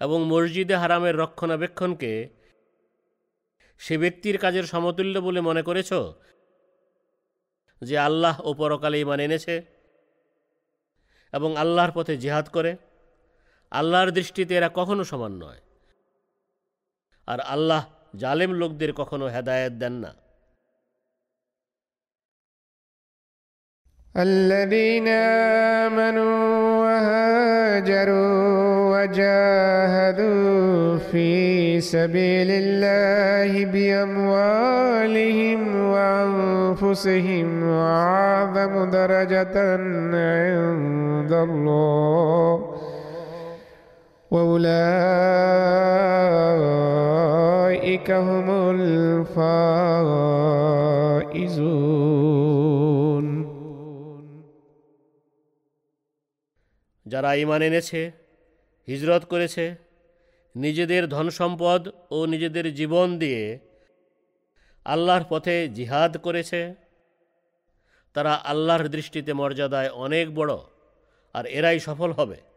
এবং মসজিদে হারামের রক্ষণাবেক্ষণকে সে ব্যক্তির কাজের সমতুল্য বলে মনে করেছ যে আল্লাহ ও পরকালে ইমান এনেছে এবং আল্লাহর পথে জিহাদ করে আল্লাহর দৃষ্টিতে এরা কখনো সমান নয় আর আল্লাহ জালেম লোকদের কখনো হেদায়েত দেন না
الذين آمنوا وهاجروا وجاهدوا في سبيل الله بأموالهم وأنفسهم أعظم درجة عند الله وأولئك هم الفائزون
যারা ইমান এনেছে হিজরত করেছে, নিজেদের ধনসম্পদ ও নিজেদের জীবন দিয়ে আল্লাহর পথে জিহাদ করেছে। তারা আল্লাহর দৃষ্টিতে মর্যাদায় অনেক বড়, আর এরাই সফল হবে।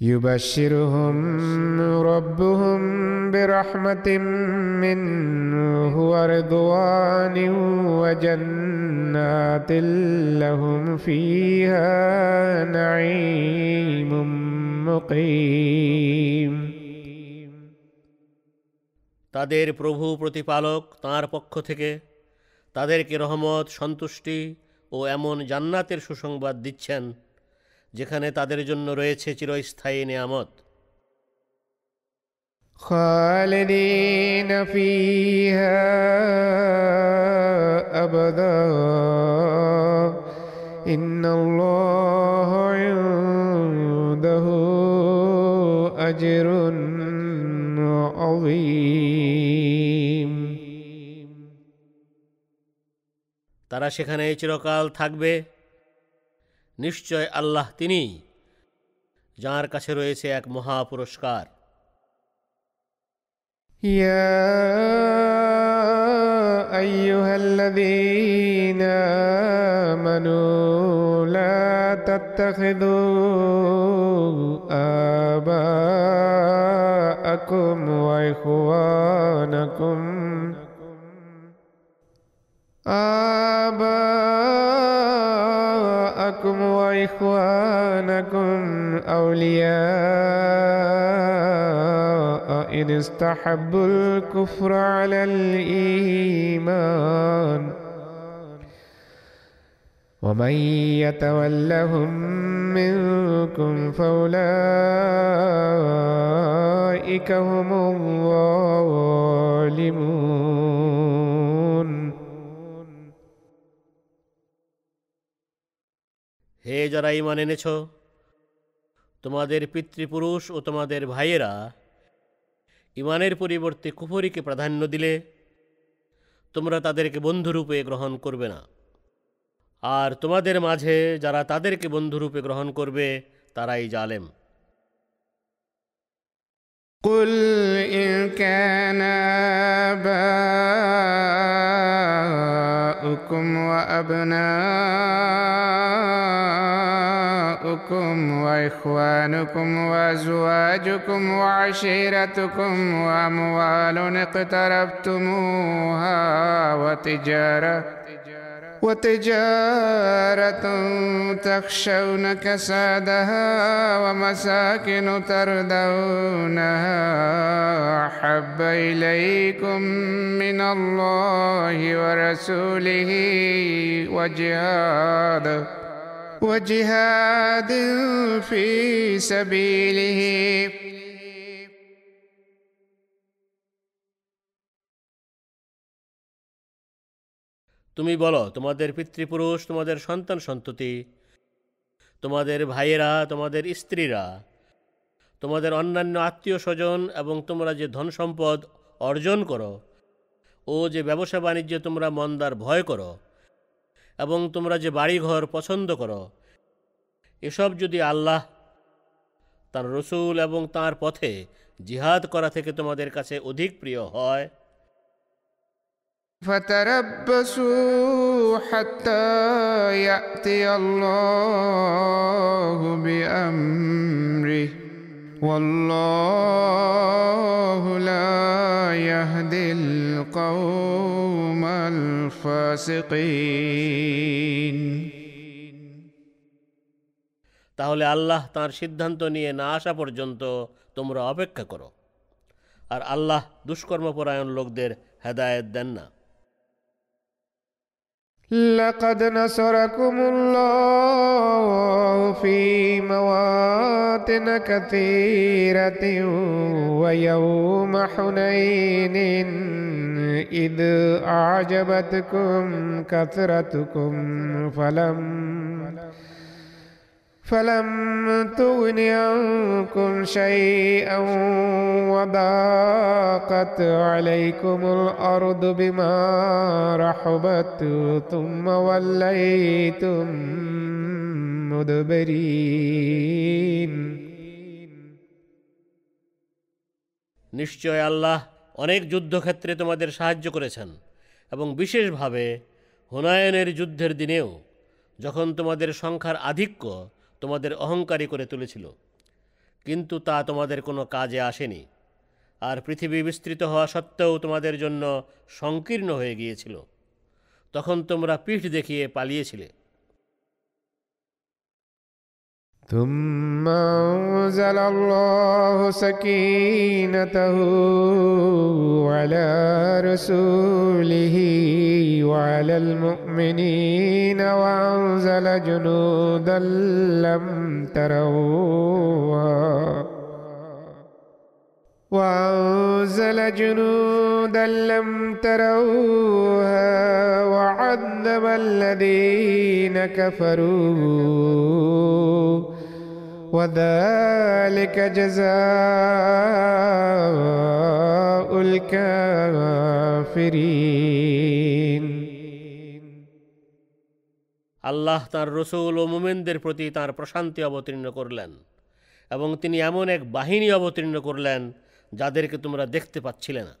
يبشرهم ربهم برحمة منه ورضوان وجنات لهم فيها نعيم مقيم
তাদের প্রভু প্রতিপালক তাঁর পক্ষ থেকে তাদেরকে রহমত সন্তুষ্টি ও এমন জান্নাতের সুসংবাদ দিচ্ছেন যেখানে তাদের জন্য রয়েছে চিরস্থায়ী নেয়ামত
خالدين فيها أبدا إن الله عنده أجر عظيم
তারা সেখানে চিরকাল থাকবে নিশ্চয় আল্লাহ তিনি যার কাছে রয়েছে এক মহা পুরস্কার
يا أيها الذين آمنوا لا تتخذوا آباءكم وإخوانكم آباءكم وإخوانكم أولياء إن استحبوا الكفر على الإيمان. ومن يتولهم منكم فأولئك هم الظالمون.
হে যারা ইমান এনেছ তোমাদের পিতৃপুরুষ ও তোমাদের ভাইয়েরা ইমানের পরিবর্তে কুফরিকে প্রাধান্য দিলে তোমরা তাদেরকে বন্ধুরূপে গ্রহণ করবে না আর তোমাদের মাঝে যারা তাদেরকে বন্ধুরূপে গ্রহণ করবে তারাই জালেম
قل إن كان آباؤكم وأبناؤكم وإخوانكم وأزواجكم وعشيرتكم وأموال اقترفتموها وتجارة وتجارة تخشون كسادها ومساكن تردونها أحب إليكم من الله ورسوله وجهاد وجهاد في سبيله
তুমি বলো তোমাদের পিতৃপুরুষ তোমাদের সন্তান সন্ততি তোমাদের ভাইয়েরা তোমাদের স্ত্রীরা তোমাদের অন্যান্য আত্মীয় স্বজন এবং তোমরা যে ধন সম্পদ অর্জন করো ও যে ব্যবসা বাণিজ্যে তোমরা মন্দার ভয় করো এবং তোমরা যে বাড়িঘর পছন্দ করো এসব যদি আল্লাহ তার রসুল এবং তার পথে জিহাদ করা থেকে তোমাদের কাছে অধিক প্রিয় হয়
فتربصوا حتى يأتي الله بأمره والله لا يهدي القوم الفاسقين
তাহলে আল্লাহ তার সিদ্ধান্ত নিয়ে না আসা পর্যন্ত তোমরা অপেক্ষা করো আর আল্লাহ দুষ্কর্মপরায়ণ লোকদের হেদায়েত দেন না
لقد نصركم الله في مواطن كثيرة ويوم حنين إذ أعجبتكم كثرتكم فلم فلم تغن عنكم شيئا وضاقت عليكم الأرض بما رحبت ثم وليتم مدبرين
নিশ্চয় আল্লাহ অনেক যুদ্ধক্ষেত্রে তোমাদের সাহায্য করেছেন এবং বিশেষভাবে হুনায়নের যুদ্ধের দিনেও যখন তোমাদের সংখ্যার আধিক্য তোমাদের অহংকারী করে তুলেছিল। কিন্তু তা তোমাদের কোনো কাজে আসেনি। আর পৃথিবী বিস্তৃত হওয়া সত্ত্বেও তোমাদের জন্য সংকীর্ণ হয়ে গিয়েছিল। তখন তোমরা পিঠ দেখিয়ে পালিয়েছিলে।
ثم أنزل الله سكينته على رسوله وعلى المؤمنين وأنزل جنودا لم تروها. وأنزل جنودا لم تروها. وعذب الذين كفروا. وذلك جزاء الكافرين
আল্লাহ তার রসুল ও মুমেনদের প্রতি তার প্রশান্তি অবতীর্ণ করলেন এবং তিনি এমন এক বাহিনী অবতীর্ণ করলেন যাদেরকে তোমরা দেখতে পাচ্ছিলে না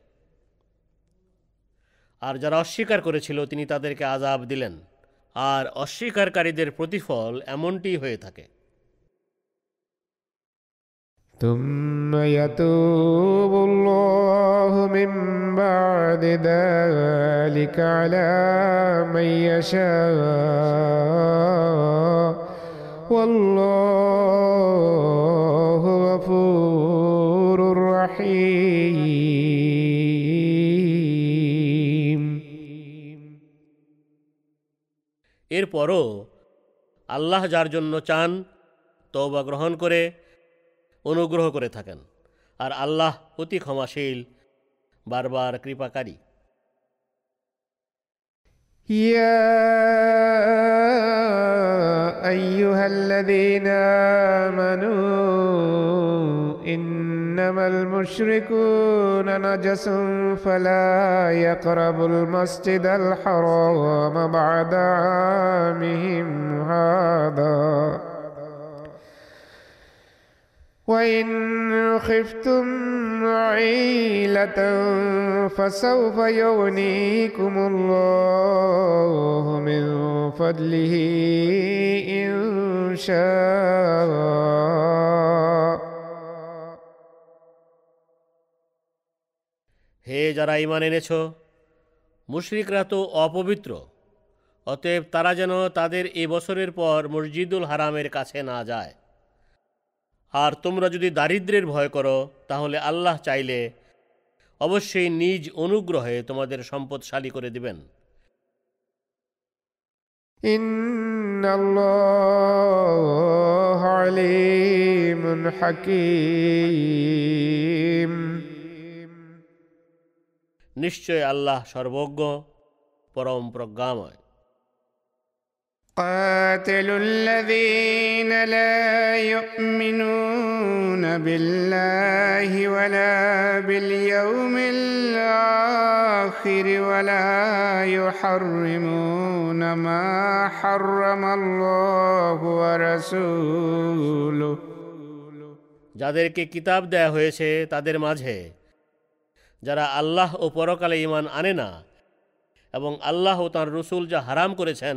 আর যারা অস্বীকার করেছিল তিনি তাদেরকে আজাব দিলেন আর অস্বীকারীদের প্রতিফল এমনটি হয়ে থাকে
ثم يتوب الله من بعد ذلك على من يشاء والله غفور رحيم
এরপরও আল্লাহ যার জন্য চান তওবা গ্রহণ করে অনুগ্রহ করে থাকেন আর আল্লাহ অতি ক্ষমাশীল বারবার কৃপাকারী
يا أيها الذين آمنوا إنما المشركون نجس فلا يقربوا المسجد الحرام بعد عامهم هذا وإن خفتم عيلة فسوف يغنيكم الله من فضله إن شاء
হে যারা ইমান এনেছ মুশরিকরা তো অপবিত্র অতএব তারা যেন তাদের এ বছরের পর মসজিদুল হারামের কাছে না যায় আর তোমরা যদি দারিদ্রের ভয় করো তাহলে আল্লাহ চাইলে অবশ্যই নিজ অনুগ্রহে তোমাদের সম্পদশালী করে দিবেন। নিশ্চয় আল্লাহ সর্বজ্ঞ পরম প্রজ্ঞাময়।
قاتلوا الذين لا يؤمنون بالله ولا باليوم الآخر ولا يحرمون ما حرم الله ورسوله
যাদেরকে কিতাব দেয়া হয়েছে তাদের মাঝে যারা আল্লাহ ও পরকালে ইমান আনে না এবং আল্লাহ ও তাঁর রসুল যা হারাম করেছেন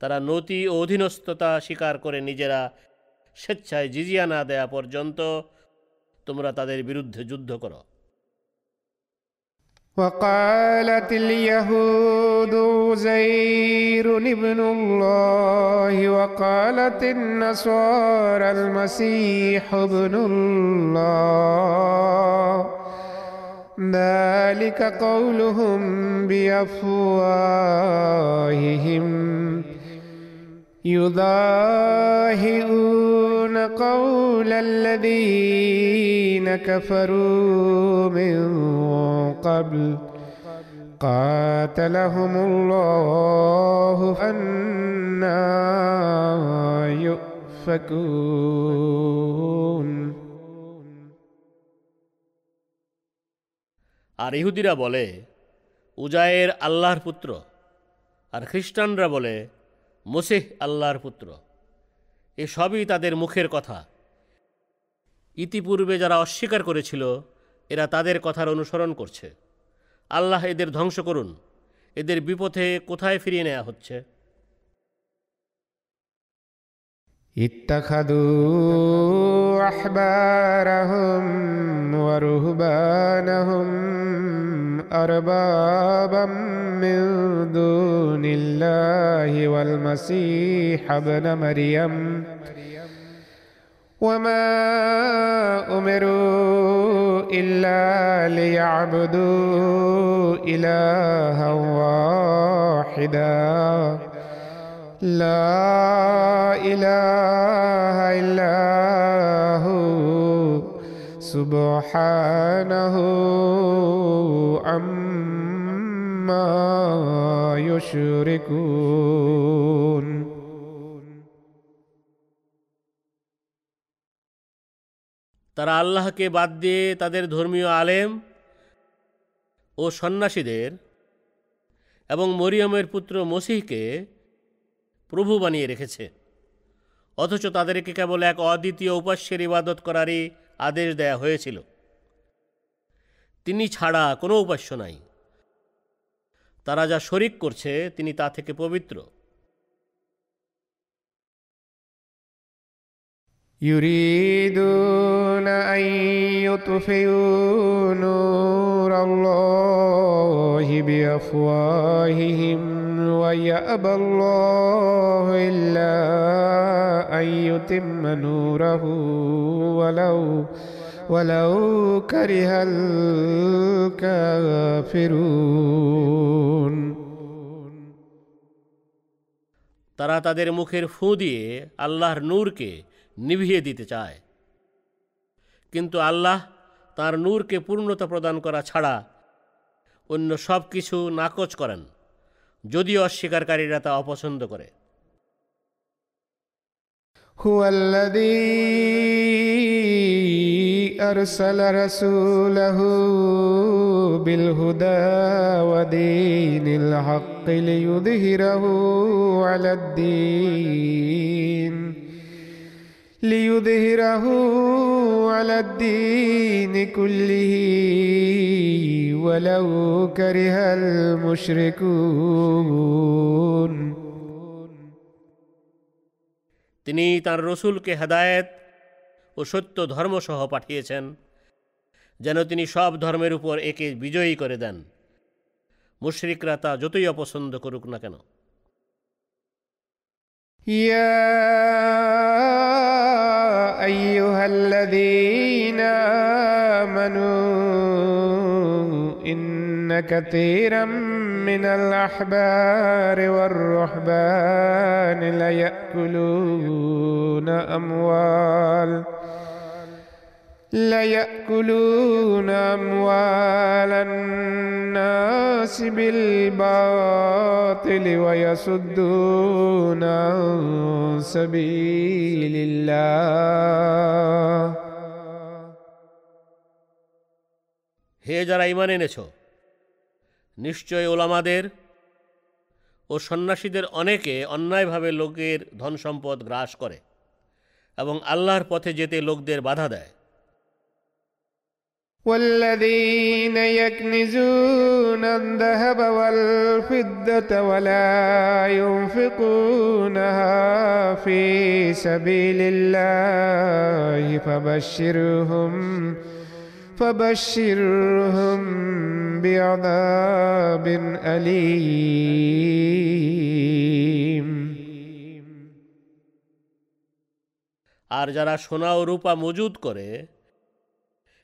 তারা নতি ও অধীনস্থতা স্বীকার করে নিজেরা স্বেচ্ছায় জিজিয়া না দেয়া পর্যন্ত তোমরা তাদের বিরুদ্ধে যুদ্ধ করো
وقالت اليهود زير ابن الله وقالت النصارى المسيح ابن الله ذلك قولهم بافواههم يضاهئون قول الذين كفروا من قبل قاتلهم الله أنا يؤفكون
আর ইহুদিরা বলে উজায়ের আল্লাহর পুত্র আর খ্রিস্টানরা বলে মসিহ আল্লাহর পুত্র। এ সবই তাদের মুখের কথা। ইতিপূর্বে যারা অস্বীকার করেছিল, এরা তাদের কথার অনুসরণ করছে। আল্লাহ এদের ধ্বংস করুন। এদের বিপথে কোথায় ফিরিয়ে নেওয়া হচ্ছে?
اتخذوا احبارهم ورهبانهم اربابا من دون الله والمسيح ابن مريم وما امروا الا ليعبدوا الها واحدا لا إله إلا هو سبحانه عما يشركون
তারা আল্লাহকে বাদ দিয়ে তাদের ধর্মীয় আলেম ও সন্ন্যাসীদের এবং মরিয়মের পুত্র মসিহকে প্রভু বানিয়ে রেখেছে। অথচ তাদেরকে কেবল এক অদ্বিতীয় উপাস্যের ইবাদত করারই আদেশ দেয়া হয়েছিল। তিনি ছাড়া কোনো উপাস্য নাই। তারা যা শরিক করছে, তিনি তা থেকে পবিত্র।
يريدون أن يطفئوا نور الله بأفواههم ويأبى الله إلا أن يتم نوره ولو ولو كره الكافرون
তারা তাদের মুখের ফু দিয়ে আল্লাহর নূরকে নিভিয়ে দিতে চায় কিন্তু আল্লাহ তার নূরকে পূর্ণতা প্রদান করা ছাড়া অন্য সব কিছু নাকচ করেন যদিও অস্বীকারীরা তা অপছন্দ করে
هو الذي أرسل رسوله بالهدى ودين الحق ليظهره على الدين লিউদহিরাহু আলাদ্দিন কুল্লিহি ওয়ালাউ কারিহাল মুশরিকুন
তিনি তার রসুলকে হেদায়েত ও সত্য ধর্মসহ পাঠিয়েছেন, যেন তিনি সব ধর্মের উপর একে বিজয়ী করে দেন। মুশ্রিকরা তা যতই অপছন্দ করুক না কেন।
يا أيها الذين آمنوا إن كثيرا من الأحبار والرهبان ليأكلون أموال ليأكلون أموال الناس بالباطل ويصدون عن سبيل الله
হে যারা ইমান এনেছ নিশ্চয় ওলামাদের ও সন্ন্যাসীদের অনেকে অন্যায়ভাবে লোকের ধন সম্পদ গ্রাস করে এবং আল্লাহর পথে যেতে লোকদের বাধা দেয়
والذين يكنزون الذهب والفضة ولا ينفقونها في سبيل الله فبشرهم فبشرهم بعذاب أليم
আর যারা সোনা ও রূপা মজুদ করে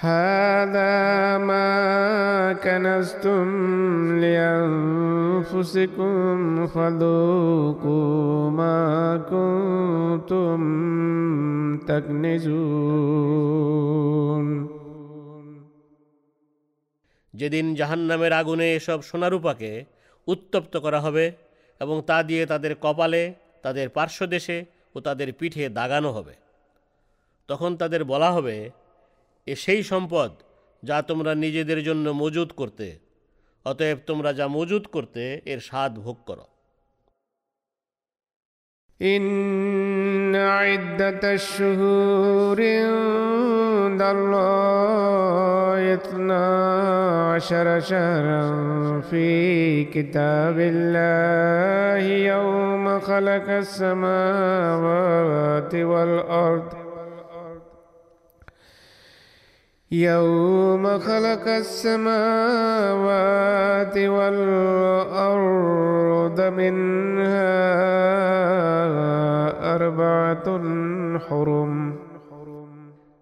هذا ما كنزتم لأنفسكم فذوقوا ما كنتم تكنزون
যেদিন জাহান্নামের আগুনে এসব সোনারূপাকে উত্তপ্ত করা হবে এবং তা দিয়ে তাদের কপালে তাদের পার্শ্বদেশে ও তাদের পিঠে দাগানো হবে তখন তাদের বলা হবে এ সেই সম্পদ যা তোমরা নিজেদের জন্য মজুদ করতে অতএব তোমরা যা মজুদ করতে এর স্বাদ ভোগ করো
إن عدة الشهور عند الله اثنا عشر شهرا في كتاب الله يوم خلق السماوات والأرض يوم خلق السماوات والأرض منها أربعة حرم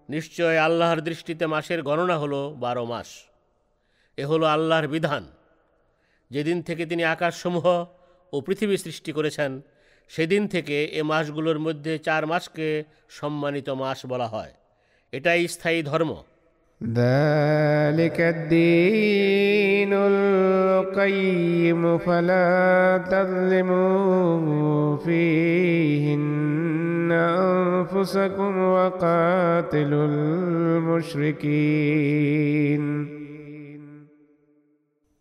নিশ্চয় আল্লাহর দৃষ্টিতে মাসের গণনা হলো বারো মাস এ হলো আল্লাহর বিধান যেদিন থেকে তিনি আকাশসমূহ ও পৃথিবী সৃষ্টি করেছেন সেদিন থেকে এ মাসগুলোর মধ্যে চার মাসকে সম্মানিত মাস বলা হয় এটাই স্থায়ী ধর্ম
ذلك الدين القيم فلا تظلموا فيهن أنفسكم وقاتلوا المشركين.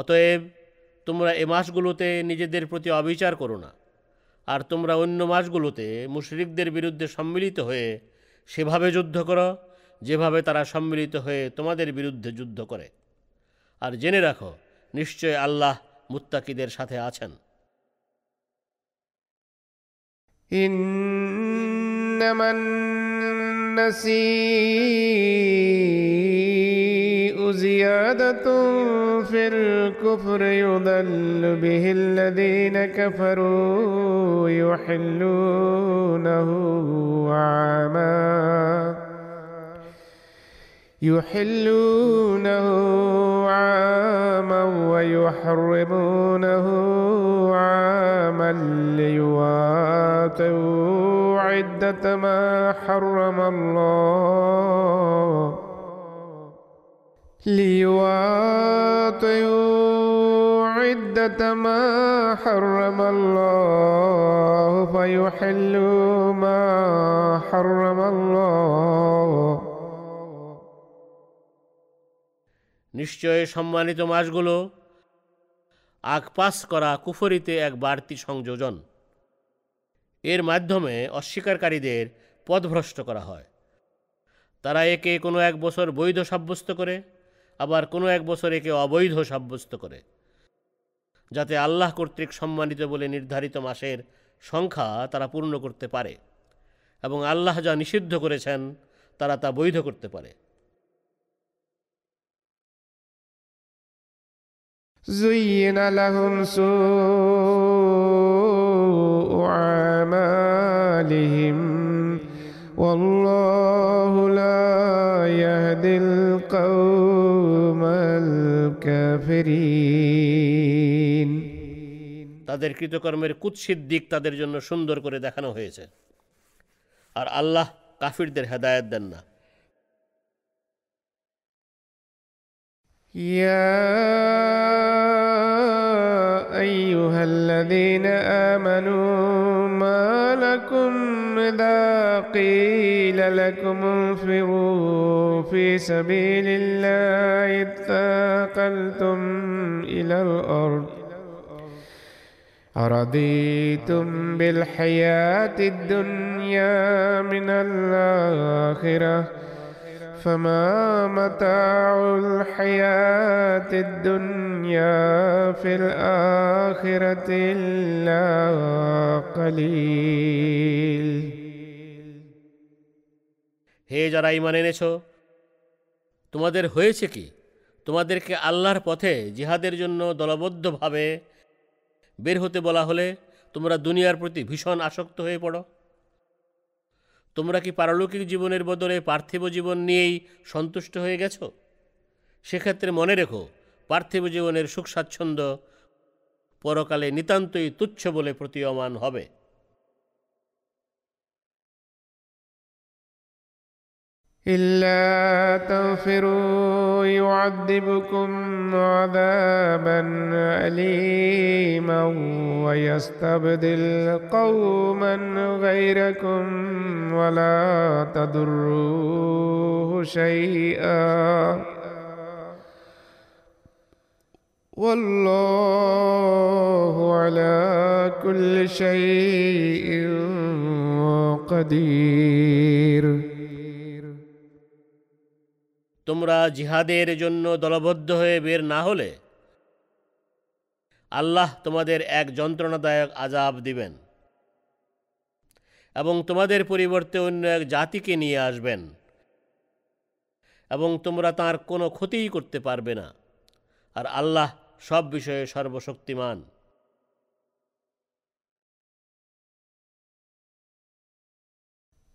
অতএব তোমরা এ মাসগুলোতে নিজেদের প্রতি অবিচার করো না। আর তোমরা অন্য মাসগুলোতে মুশরিকদের বিরুদ্ধে সম্মিলিত হয়ে সেভাবে যুদ্ধ করো, যেভাবে তারা সম্মিলিত হয়ে তোমাদের বিরুদ্ধে যুদ্ধ করে। আর জেনে রাখো, নিশ্চয় আল্লাহ মুত্তাকিদের সাথে আছেন।
ইন্নামান النسيء زيادة في الكفر يضل به الذين كفروا يحلونه عاما. يحلونه عاما ويحرمونه عاما ليواطئوا عدة ما حرم الله. ليواطئوا عدة ما حرم الله فيحلوا ما حرم الله.
নিশ্চয় সম্মানিত মাসগুলো। আগপাস করা কুফরিতে এক বাড়তি সংযোজন। এর মাধ্যমে অস্বীকারীদের পথভ্রষ্ট করা হয়। তারা একে কোনো এক বছর বৈধ সাব্যস্ত করে, আবার কোনো এক বছর একে অবৈধ সাব্যস্ত করে। যাতে আল্লাহ কর্তৃক সম্মানিত বলে নির্ধারিত মাসের সংখ্যা তারা পূর্ণ করতে পারে, এবং আল্লাহ যা নিষিদ্ধ করেছেন, তারা তা বৈধ করতে পারে।
زين لهم سوء أعمالهم والله لا يهدي القوم الكافرين
তাদের কৃতকর্মের কুৎসিত দিক তাদের জন্য সুন্দর করে দেখানো হয়েছে আর আল্লাহ কাফিরদের হেদায়েত দেন না
يا أيها الذين آمنوا ما لكم إذا قيل لكم انفروا في سبيل الله اثاقلتم إلى الأرض. أرضيتم بالحياة الدنيا من الآخرة. فما متاع الحياة الدنيا في الآخرة إلا قليل
হে যারা ইমান এনেছ তোমাদের হয়েছে কি তোমাদেরকে আল্লাহর পথে জিহাদের জন্য দলবদ্ধভাবে বের হতে বলা হলে তোমরা দুনিয়ার প্রতি ভীষণ আসক্ত হয়ে পড়ো তোমরা কি পারলৌকিক জীবনের বদলে পার্থিব জীবন নিয়েই সন্তুষ্ট হয়ে গেছো? সেক্ষেত্রে মনে রেখো, পার্থিব জীবনের সুখ স্বাচ্ছন্দ্য পরকালে নিতান্তই তুচ্ছ বলে প্রতীয়মান হবে।
إلا تغفروا يعذبكم عذابا أليما ويستبدل قوما غيركم ولا تضروه شيئا. والله على كل شيء قدير.
তোমরা জিহাদের জন্য দলবদ্ধ হয়ে বের না হলে আল্লাহ তোমাদের এক যন্ত্রণাদায়ক আজাব দিবেন এবং তোমাদের পরিবর্তে অন্য এক জাতিকে নিয়ে আসবেন এবং তোমরা তার কোনো ক্ষতিই করতে পারবে না। আর আল্লাহ সব বিষয়ে সর্বশক্তিমান।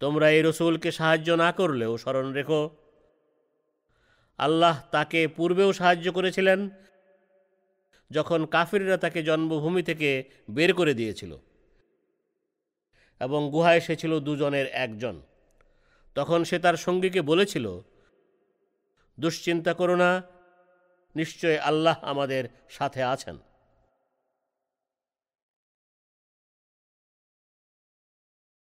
তোমরা এই রসুলকে সাহায্য না করলেও স্মরণ রেখো। আল্লাহ তাকে পূর্বেও সাহায্য করেছিলেন, যখন কাফিররা তাকে জন্মভূমি থেকে বের করে দিয়েছিল এবং গুহায় সে ছিল দুজনের একজন। তখন সে তার সঙ্গীকে বলেছিল, দুশ্চিন্তা করো না, নিশ্চয় আল্লাহ আমাদের সাথে আছেন।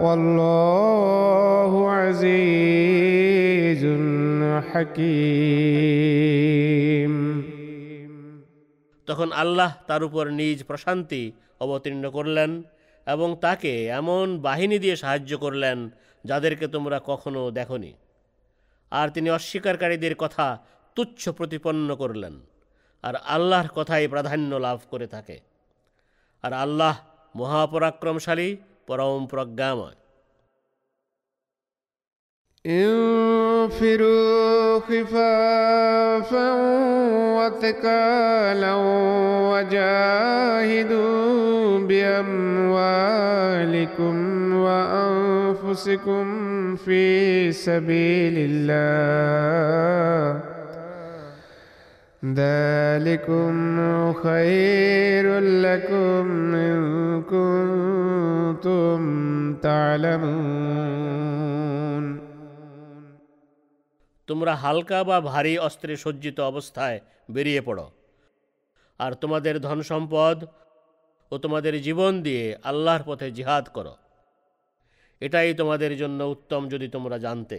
والله عزيز حكيم
তখন আল্লাহ তার উপর নিজ প্রশান্তি অবতীর্ণ করলেন এবং তাকে এমন বাহিনী দিয়ে সাহায্য করলেন যাদেরকে তোমরা কখনো দেখনি আর তিনি অস্বীকারীদের কথা তুচ্ছ প্রতিপন্ন করলেন আর আল্লাহর কথাই প্রাধান্য লাভ করে থাকে আর আল্লাহ মহাপরাক্রমশালী پرم پرگام
انفروا خفافا وثقالا وجاهدوا بأموالكم وأنفسكم في سبيل الله ذلكم خير لكم إن كنتم تعلمون
তোমরা হালকা বা ভারী অস্ত্রে সজ্জিত অবস্থায় বেরিয়ে পড়ো আর তোমাদের ধন সম্পদ ও তোমাদের জীবন দিয়ে আল্লাহর পথে জিহাদ করো এটাই তোমাদের জন্য উত্তম যদি তোমরা জানতে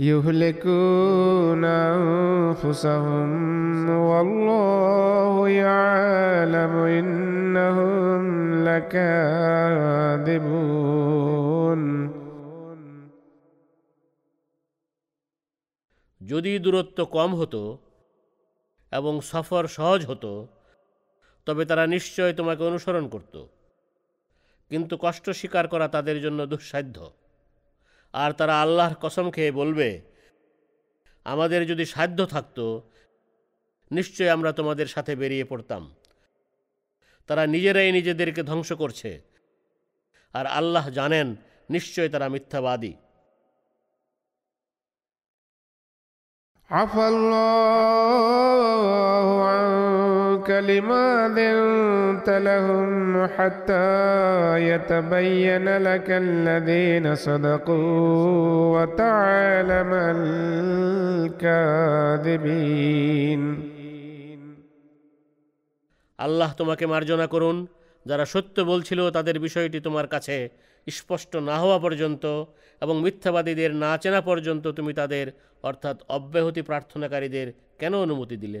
يهلكون أنفسهم والله يعلم إنهم لكاذبون
যদি দূরত্ব কম হতো এবং সফর সহজ হতো তবে তারা নিশ্চয় তোমাকে অনুসরণ করত কিন্তু কষ্ট স্বীকার করা তাদের জন্য দুঃসাধ্য আর তারা আল্লাহর কসম খেয়ে বলবে আমাদের যদি সাধ্য থাকতো নিশ্চয় আমরা তোমাদের সাথে বেরিয়ে পড়তাম তারা নিজেরাই নিজেদেরকে ধ্বংস করছে আর আল্লাহ জানেন নিশ্চয় তারা মিথ্যাবাদী
عفى الله عنك لما ذنت لهم حتى يتبين لك الذين صدقوا وتعلم الكاذبين
আল্লাহ তোমাকে মার্জনা করুন যারা সত্য বলছিল তাদের বিষয়টি তোমার কাছে স্পষ্ট না হওয়া পর্যন্ত এবং মিথ্যাবাদীদের না চেনা পর্যন্ত তুমি তাদের অর্থাৎ অব্যাহতি প্রার্থনাকারীদের কেন অনুমতি দিলে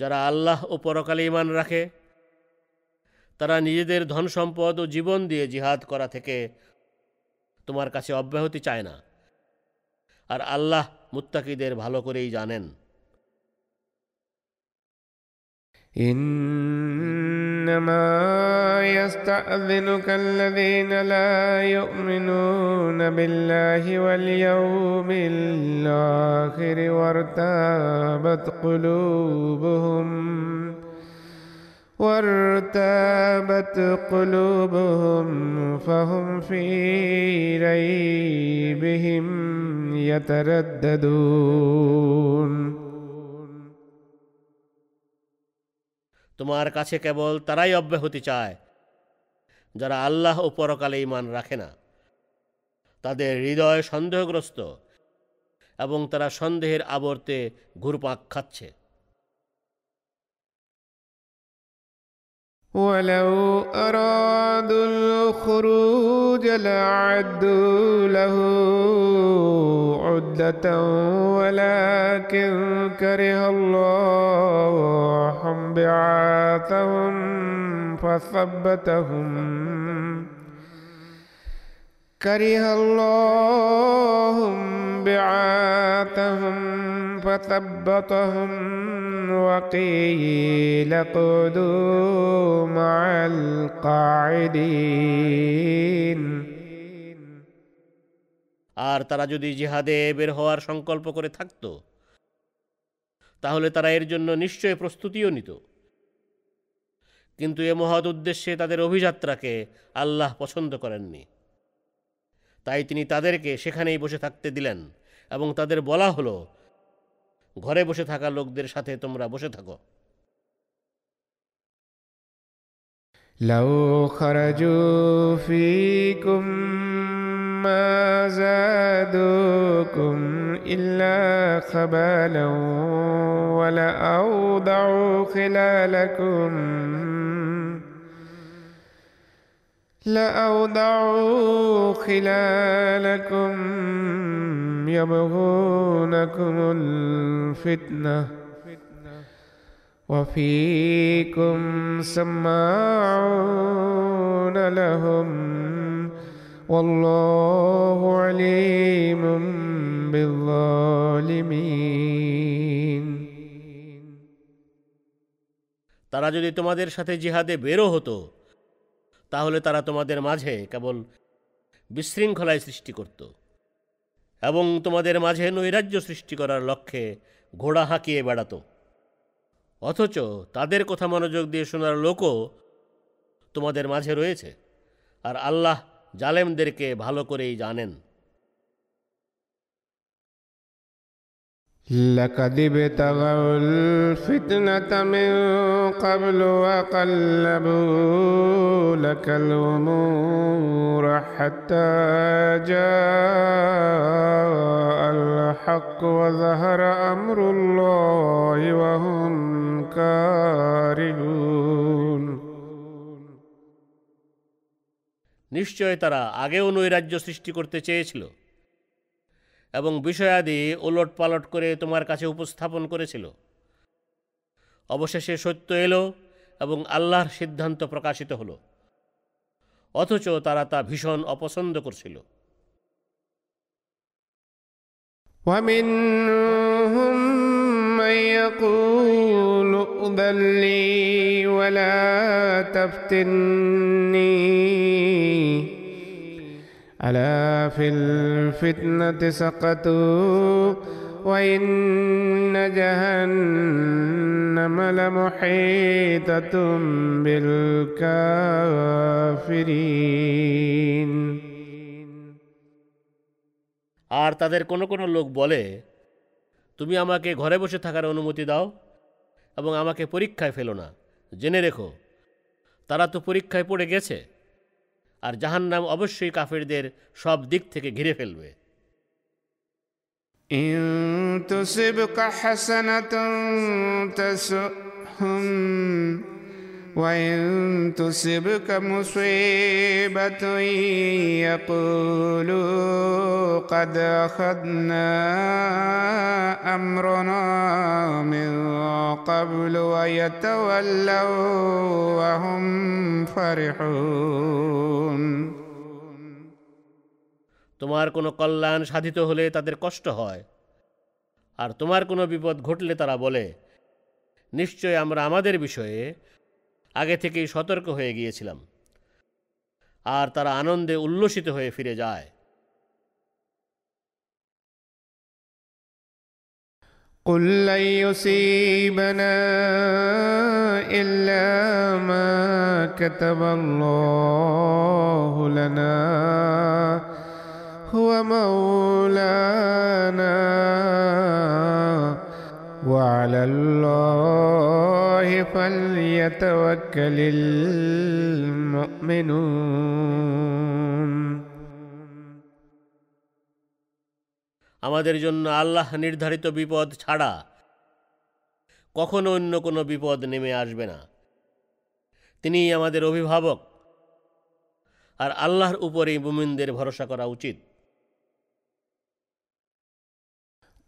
যারা আল্লাহ ও পরকালে ইমান রাখে, তারা নিজেদের ধন সম্পদ ও জীবন দিয়ে জিহাদ করা থেকে তোমার কাছে অব্যাহতি চায় না। আর আল্লাহ মুত্তাকিদের ভালো করেই জানেন।
إنما يستأذنك الذين لا يؤمنون بالله واليوم الآخر وارتابت قلوبهم وارتابت قلوبهم فهم في ريبهم يترددون
তোমার কাছে কেবল তারাই অব্যাহতি চায়, যারা আল্লাহ ও পরকালে ইমান রাখে না। তাদের হৃদয় সন্দেহগ্রস্ত এবং তারা সন্দেহের আবর্তে ঘুরপাক খাচ্ছে।
ولو أرادوا الخروج لأعدوا له عدة ولكن كره الله بعاثهم فثبتهم. كره الله بعاثهم فثبطهم وقيل اقعدوا مع القاعدين
আর তারা যদি জিহাদে বের হওয়ার সংকল্প করে থাকত তাহলে তারা এর জন্য নিশ্চয় প্রস্তুতিও নিত কিন্তু এ মহৎ উদ্দেশ্যে তাদের অভিযাত্রাকে আল্লাহ পছন্দ করেননি তাই তিনি তাদেরকে সেখানেই বসে থাকতে দিলেন এবং তাদের বলা হলো ঘরে বসে থাকা লোকদের সাথে তোমরা বসে থাকো
لو خرجوا فيكم ما زادوكم إلا خبالا ولأوضعوا خلالكم لأوضعوا خلالكم يبغونكم الفتنة وفيكم سماعون لهم والله عليم بالظالمين
তারা যদি তোমাদের সাথে জিহাদে বেরো হতো তাহলে তারা তোমাদের মাঝে কেবল বিশৃঙ্খলায় সৃষ্টি করত এবং তোমাদের মাঝে নৈরাজ্য সৃষ্টি করার লক্ষ্যে ঘোড়া হাঁকিয়ে বেড়াত। অথচ তাদের কথা মনোযোগ দিয়ে শোনার লোকও তোমাদের মাঝে রয়েছে, আর আল্লাহ জালেমদেরকে ভালো করেই জানেন।
لقد ابتغوا الفتنة من قبل وقلبوا لك الأمور حتى جاء الحق وظهر أمر الله وهم كارهون
নিশ্চয় তারা আগেও নৈরাজ্য সৃষ্টি করতে চেয়েছিল এবং বিষয়াদি ওলট পালট করে তোমার কাছে উপস্থাপন করেছিল অবশেষে সত্য এলো এবং আল্লাহর সিদ্ধান্ত প্রকাশিত হলো অথচ তারা তা ভীষণ অপছন্দ করছিল
ومنهم من يقول ائذن لي ولا تفتني ألا في الفتنة سقطوا وإن جهنم لمحيطة بالكافرين
আর তাদের কোনো কোনো লোক বলে তুমি আমাকে ঘরে বসে থাকার অনুমতি দাও এবং আমাকে পরীক্ষায় ফেলো না জেনে রেখো তারা তো পরীক্ষায় পড়ে গেছে আর জাহান্নাম অবশ্যই কাফেরদের সব দিক থেকে ঘিরে ফেলবে।
ইন وإن تصبك مصيبة يقولوا قد أخذنا أمرنا من قبل ويتولوا وهم فرحون
তোমার কোনো কল্যাণ সাধিত হলে তাদের কষ্ট হয় আর তোমার কোনো বিপদ ঘটলে তারা বলে নিশ্চয় আমরা আমাদের বিষয়ে আগে থেকেই সতর্ক হয়ে গিয়েছিলাম আর তারা আনন্দে উল্লসিত হয়ে ফিরে যায়
قل لن يصيبنا إلا ما كتب الله لنا هو مولانا وعلى الله فليتوكل المؤمنون
আমাদের জন্য আল্লাহ নির্ধারিত বিপদ ছাড়া কখনো অন্য কোনো বিপদ নেমে আসবে না তিনি আমাদের অভিভাবক আর আল্লাহর উপরেই মুমিনদের ভরসা করা উচিত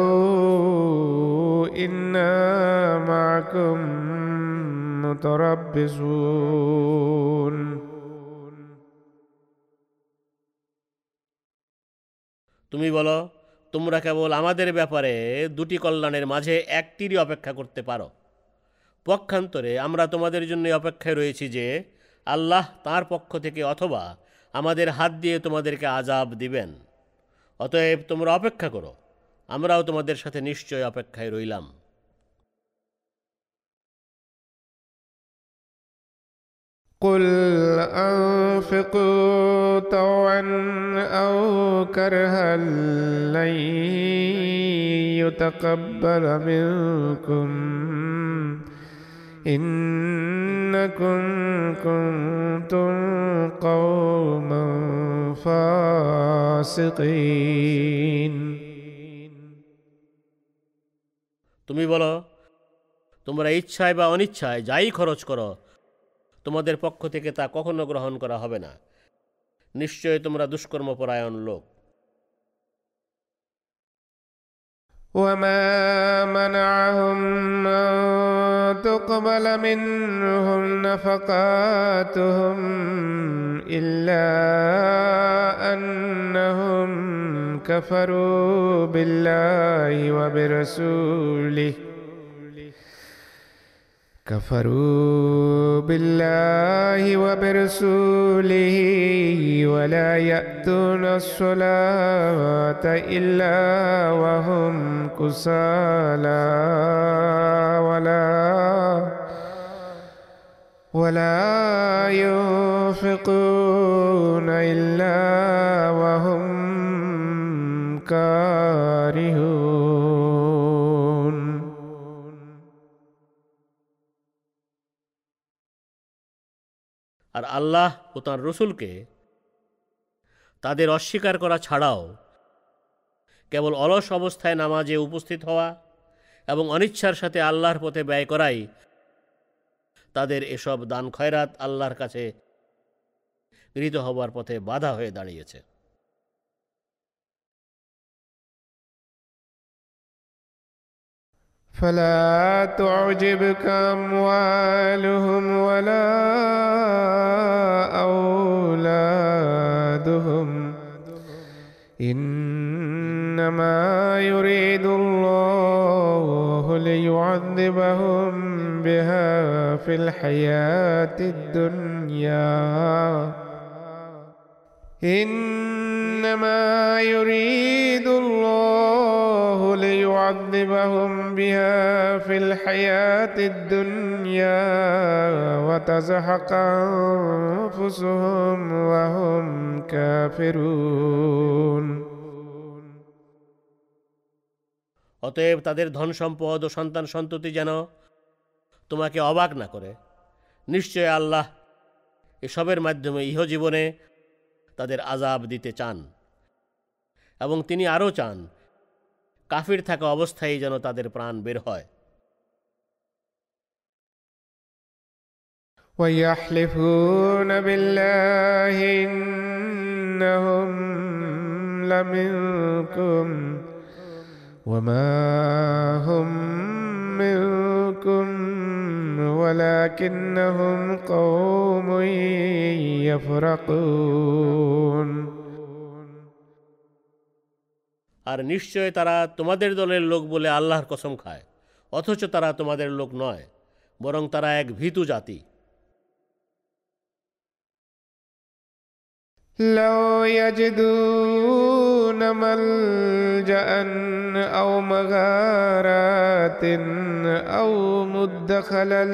فتربصوا إنا معكم متربصون
তুমি বলো তোমরা কেবল আমাদের ব্যাপারে দুটি কল্যাণের মাঝে একটিরই অপেক্ষা করতে পারো পক্ষান্তরে আমরা তোমাদের জন্য অপেক্ষায় রয়েছি যে আল্লাহ তার পক্ষ থেকে অথবা আমাদের হাত দিয়ে তোমাদেরকে আজাব দিবেন অতএব তোমরা অপেক্ষা করো আমরাও তোমাদের সাথে নিশ্চয় অপেক্ষায় রইলাম
قل أنفقوا طوعا أو كرها لن يتقبل منكم إنكم كنتم قوما فاسقين
তুমি বলো, তোমরা ইচ্ছায় বা অনিচ্ছায় যাই খরচ করো, তোমাদের পক্ষ থেকে তা কখনো গ্রহণ করা হবে না। নিশ্চয় তোমরা দুষ্কর্মপরায়ণ লোক।
وما منعهم أن تقبل منهم نفقاتهم إلا أنهم كفروا بالله وبرسوله كفروا بالله وبرسوله ولا يأتون الصلاة إلا وهم كسالى ولا ولا ينفقون إلا وهم كارهون.
আর আল্লাহ ও তাঁর রসুলকে তাদের অস্বীকার করা ছাড়াও কেবল অলস অবস্থায় নামাজে উপস্থিত হওয়া এবং অনিচ্ছার সাথে আল্লাহর পথে ব্যয় করাই তাদের এসব দান খয়রাত আল্লাহর কাছে গৃহীত হবার পথে বাধা হয়ে দাঁড়িয়েছে।
فلا تعجبك أموالهم ولا أولادهم. إنما يريد الله ليعذبهم بها في الحياة الدنيا. إنما يريد الله ليعذبهم بها في الحياة الدنيا وتزهق أنفسهم وهم كافرون
অতএব তাদের ধন সম্পদ ও সন্তান সন্ততি যেন তোমাকে অবাক না করে নিশ্চয় আল্লাহ এসবের মাধ্যমে ইহজীবনে তাদের আজাব দিতে চান এবং তিনি আরও চান কাফির থাকা অবস্থায় যেন তাদের প্রাণ বের হয়
ويحلفون بالله إنهم لمنكم وما هم منكم ولكنهم قوم يفرقون
আর নিশ্চয় তারা তোমাদের দলের লোক বলে আল্লাহর কসম খায় অথচ তারা তোমাদের লোক নয় বরং তারা এক ভীতু জাতি
لو يجدون ملجأ أو مغارات أو مدخلا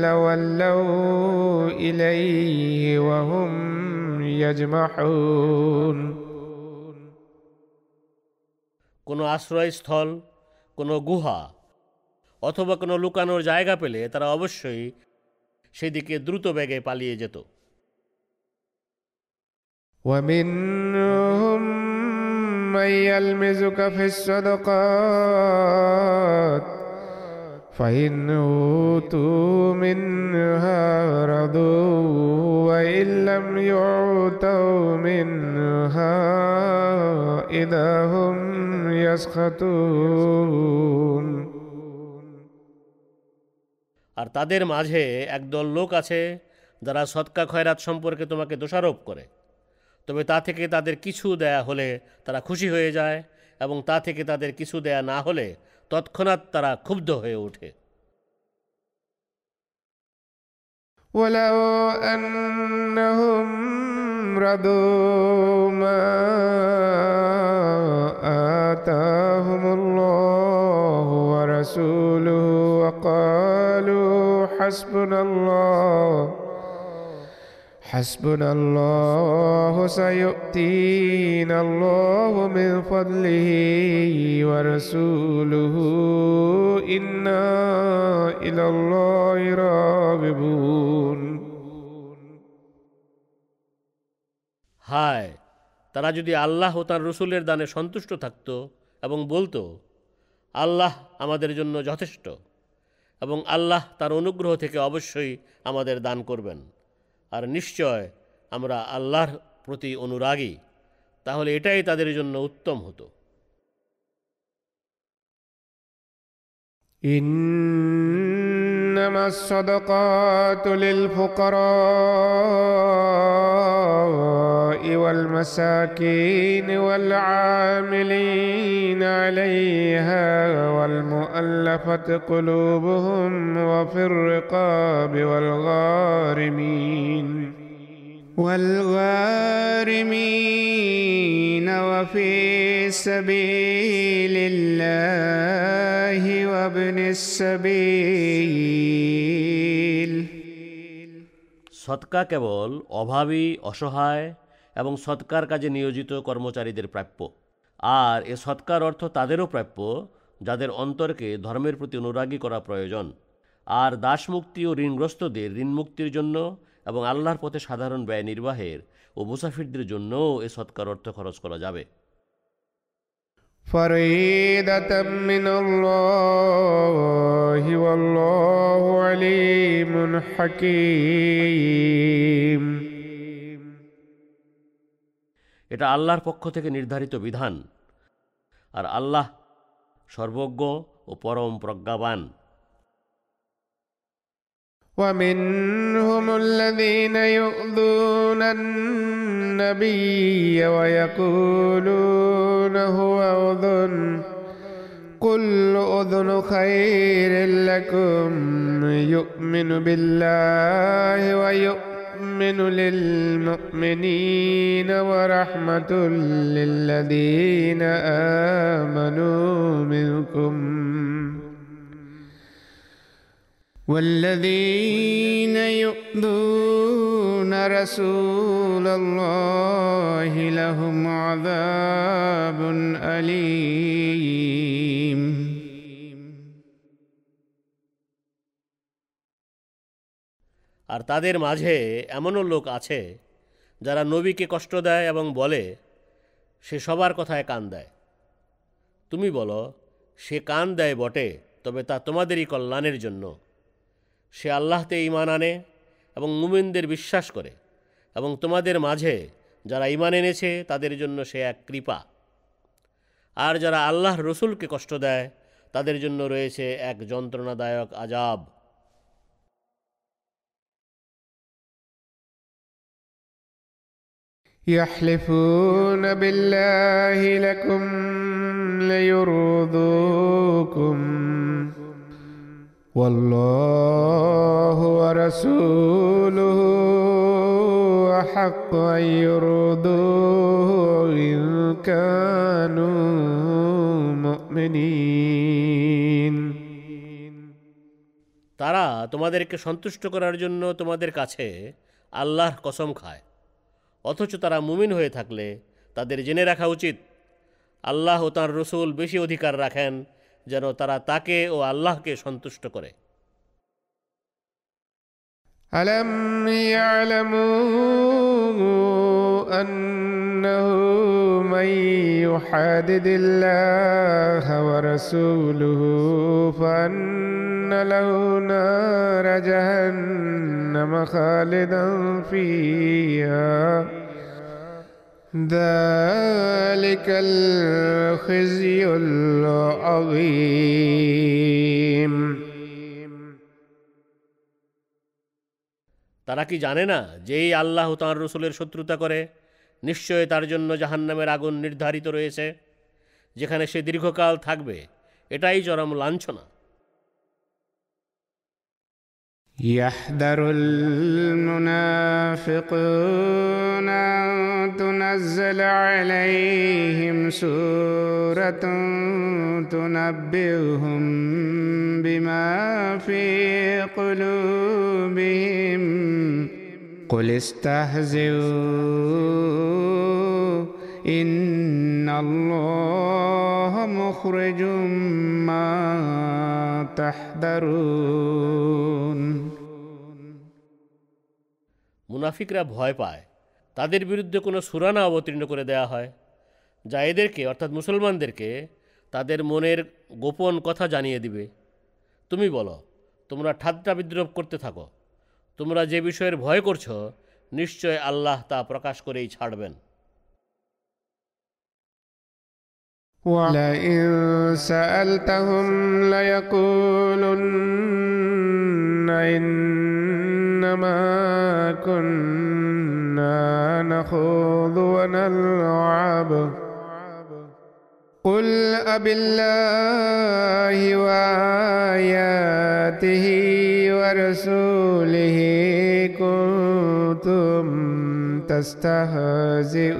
لولوا إليه وهم يجمحون
কোনো আশ্রয়স্থল কোনো গুহা অথবা কোনো লুকানোর জায়গা পেলে তারা অবশ্যই সেদিকে দ্রুত বেগে পালিয়ে যেত
ومنهم من يلمزك في الصدقات فإن أوتوا منها رضوا وإن لم يعطوا منها إذا هم يسخطون
আর তাদের মাঝে একদল লোক আছে যারা সৎকা খয়রাত সম্পর্কে তোমাকে দোষারোপ করে তবে তা থেকে তাদের কিছু দেয়া হলে তারা খুশি হয়ে যায় এবং তা থেকে তাদের কিছু দেয়া না হলে তৎক্ষণাৎ তারা ক্ষুব্ধ হয়ে ওঠে
ولو أنهم رضوا ما آتاهم الله ورسوله وقالوا حسبنا الله حسبنا الله سيؤتينا الله من فضله ورسوله إنا إلى الله راغبون
হায় তারা যদি আল্লাহ ও তার রসুলের দানে সন্তুষ্ট থাকত এবং বলতো আল্লাহ আমাদের জন্য যথেষ্ট এবং আল্লাহ তার অনুগ্রহ থেকে অবশ্যই আমাদের দান করবেন আর নিশ্চয় আমরা আল্লাহর প্রতি অনুরাগী তাহলে এটাই তাদের জন্য উত্তম হতো।
إنما الصدقات للفقراء والمساكين والعاملين عليها والمؤلفة قلوبهم وفي الرقاب والغارمين. والغارمين وفي سبيل الله وابن السبيل
সৎকা কেবল অভাবী অসহায় এবং সৎকার কাজে নিয়োজিত কর্মচারীদের প্রাপ্য আর এ সৎকার অর্থ তাদেরও প্রাপ্য যাদের অন্তরকে ধর্মের প্রতি অনুরাগী করা প্রয়োজন আর দাসমুক্তি ও ঋণগ্রস্তদের ঋণ মুক্তির জন্য এবং আল্লাহর পথে সাধারণ ব্যয় নির্বাহের ও মুসাফিরদের জন্যও এ সৎকার অর্থ খরচ করা যাবে। এটা আল্লাহর পক্ষ থেকে নির্ধারিত বিধান। আর আল্লাহ সর্বজ্ঞ ও পরম প্রজ্ঞাবান।
ومنهم الذين يؤذون النبي ويقولون هو أذن. قل أذن خير لكم. يؤمن بالله ويؤمن للمؤمنين ورحمة للذين آمنوا منكم. والذين يؤذون رسول الله لهم عذاب أليم
আর তাদের মাঝে এমনও লোক আছে যারা নবীকে কষ্ট দেয় এবং বলে সে সবার কথায় কান দেয় তুমি বলো সে কান দেয় বটে তবে তা তোমাদেরই কল্যাণের জন্য সে আল্লাহতে ইমান আনে এবং মুমিনদের বিশ্বাস করে এবং তোমাদের মাঝে যারা ইমান এনেছে তাদের জন্য সে এক কৃপা আর যারা আল্লাহর রসুলকে কষ্ট দেয় তাদের জন্য রয়েছে এক যন্ত্রণাদায়ক আজাব
يحلفون بالله لكم ليرضوكم والله ورسوله أحق أن يرضوه إن كانوا مؤمنين
তারা তোমাদেরকে সন্তুষ্ট করার জন্য তোমাদের কাছে আল্লাহর কসম খায় অথচ তারা মুমিন হয়ে থাকলে তাদের জেনে রাখা উচিত আল্লাহ ও তাঁর রসুল বেশি অধিকার রাখেন যেন তারা তাকে ও আল্লাহকে সন্তুষ্ট করে
ألم يعلموا أنه من يحادد الله ورسوله فأن له نار جهنم خالدا فيها ذلك الخزي العظيم
তারা কি জানে না যেই আল্লাহ ও তাঁর রসুলের শত্রুতা করে নিশ্চয় তার জন্য জাহান্নামের আগুন নির্ধারিত রয়েছে যেখানে সে দীর্ঘকাল থাকবে এটাই চরম লাঞ্ছনা
يحذر المنافقون أن تنزل عليهم سورة تنبئهم بما في قلوبهم. قل استهزئوا إن الله مخرج ما تحذرون
মুনাফিকরা ভয় পায় তাদের বিরুদ্ধে কোনো সুরানা অবতীর্ণ করে দেয়া হয় যা এদেরকে অর্থাৎ মুসলমানদেরকে তাদের মনের গোপন কথা জানিয়ে দিবে তুমি বলো তোমরা ঠাট্টা বিদ্রোপ করতে থাকো তোমরা যে বিষয়ের ভয় করছো নিশ্চয় আল্লাহ তা প্রকাশ করেই ছাড়বেন
ولئن سألتهم ليقولن إنما كنا نخوض ونلعب. قل أبالله وآياته ورسوله كنتم تستهزئون.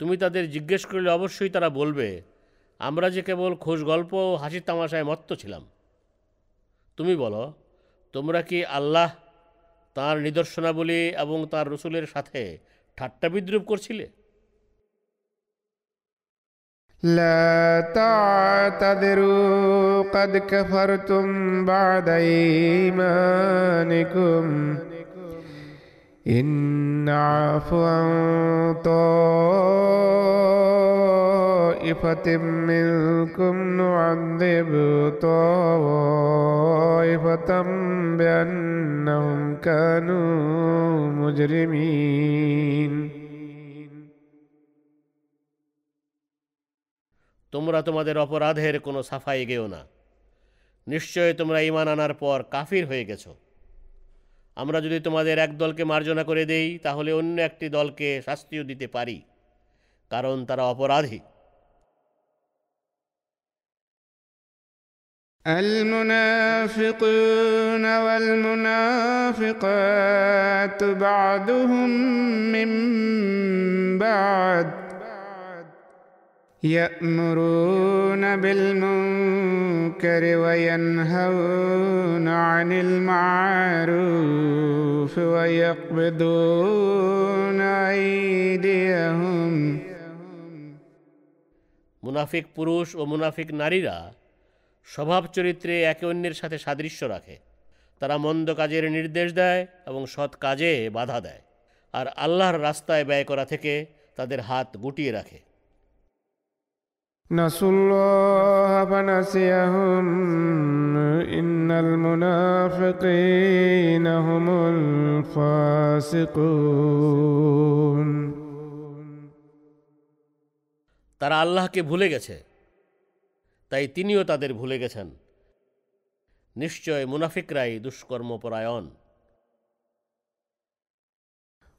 তুমি তাদের জিজ্ঞেস করলে অবশ্যই তারা বলবে আমরা যে কেবল খোঁজ গল্প ও হাসির তামাশায় মত্ত ছিলাম তুমি বলো তোমরা কি আল্লাহ তাঁর নিদর্শনাবলী এবং তার রসুলের সাথে ঠাট্টা বিদ্রুপ করছিলে
لا تعتذروا قد كفرتم بعد إيمانكم إن نعف عن طائفة منكم نعذب طائفة بأنهم كانوا مجرمين
তোমরা তোমাদের অপরাধের কোনো সাফাই গেও না নিশ্চয় তোমরা ইমান আনার পর কাফির হয়ে গেছো আমরা যদি তোমাদের এক দলকে মার্জনা করে দেই তাহলে অন্য একটি দলকে শাস্তিও দিতে পারি কারণ তারা অপরাধী
المنافقون والمنافقات بعضهم من بعد يأمرون بالمنكر وينهون عن المعروف ويقبضون أيديهم
মুনাফিক পুরুষ ও মুনাফিক নারীরা স্বভাব চরিত্রে একে অন্যের সাথে সাদৃশ্য রাখে তারা মন্দ কাজের নির্দেশ দেয় এবং সৎ কাজে বাধা দেয় আর আল্লাহর রাস্তায় ব্যয় করা থেকে তাদের হাত গুটিয়ে রাখে
نسوا الله فنسيهم إن المنافقين هم الفاسقون
তারা আল্লাহকে ভুলে গেছে তাই তিনিও তাদের ভুলে গেছেন নিশ্চয় মুনাফিকরাই দুষ্কর্মপরায়ণ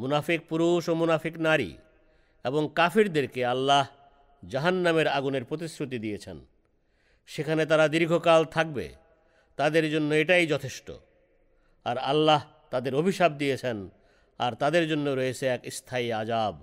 মুনাফিক পুরুষ ও মুনাফিক নারী এবং কাফিরদেরকে আল্লাহ জাহান্নামের আগুনের প্রতিশ্রুতি দিয়েছেন। সেখানে তারা দীর্ঘকাল থাকবে। তাদের জন্য এটাই যথেষ্ট। আর আল্লাহ তাদের অভিশাপ দিয়েছেন। আর তাদের জন্য রয়েছে এক স্থায়ী আজাব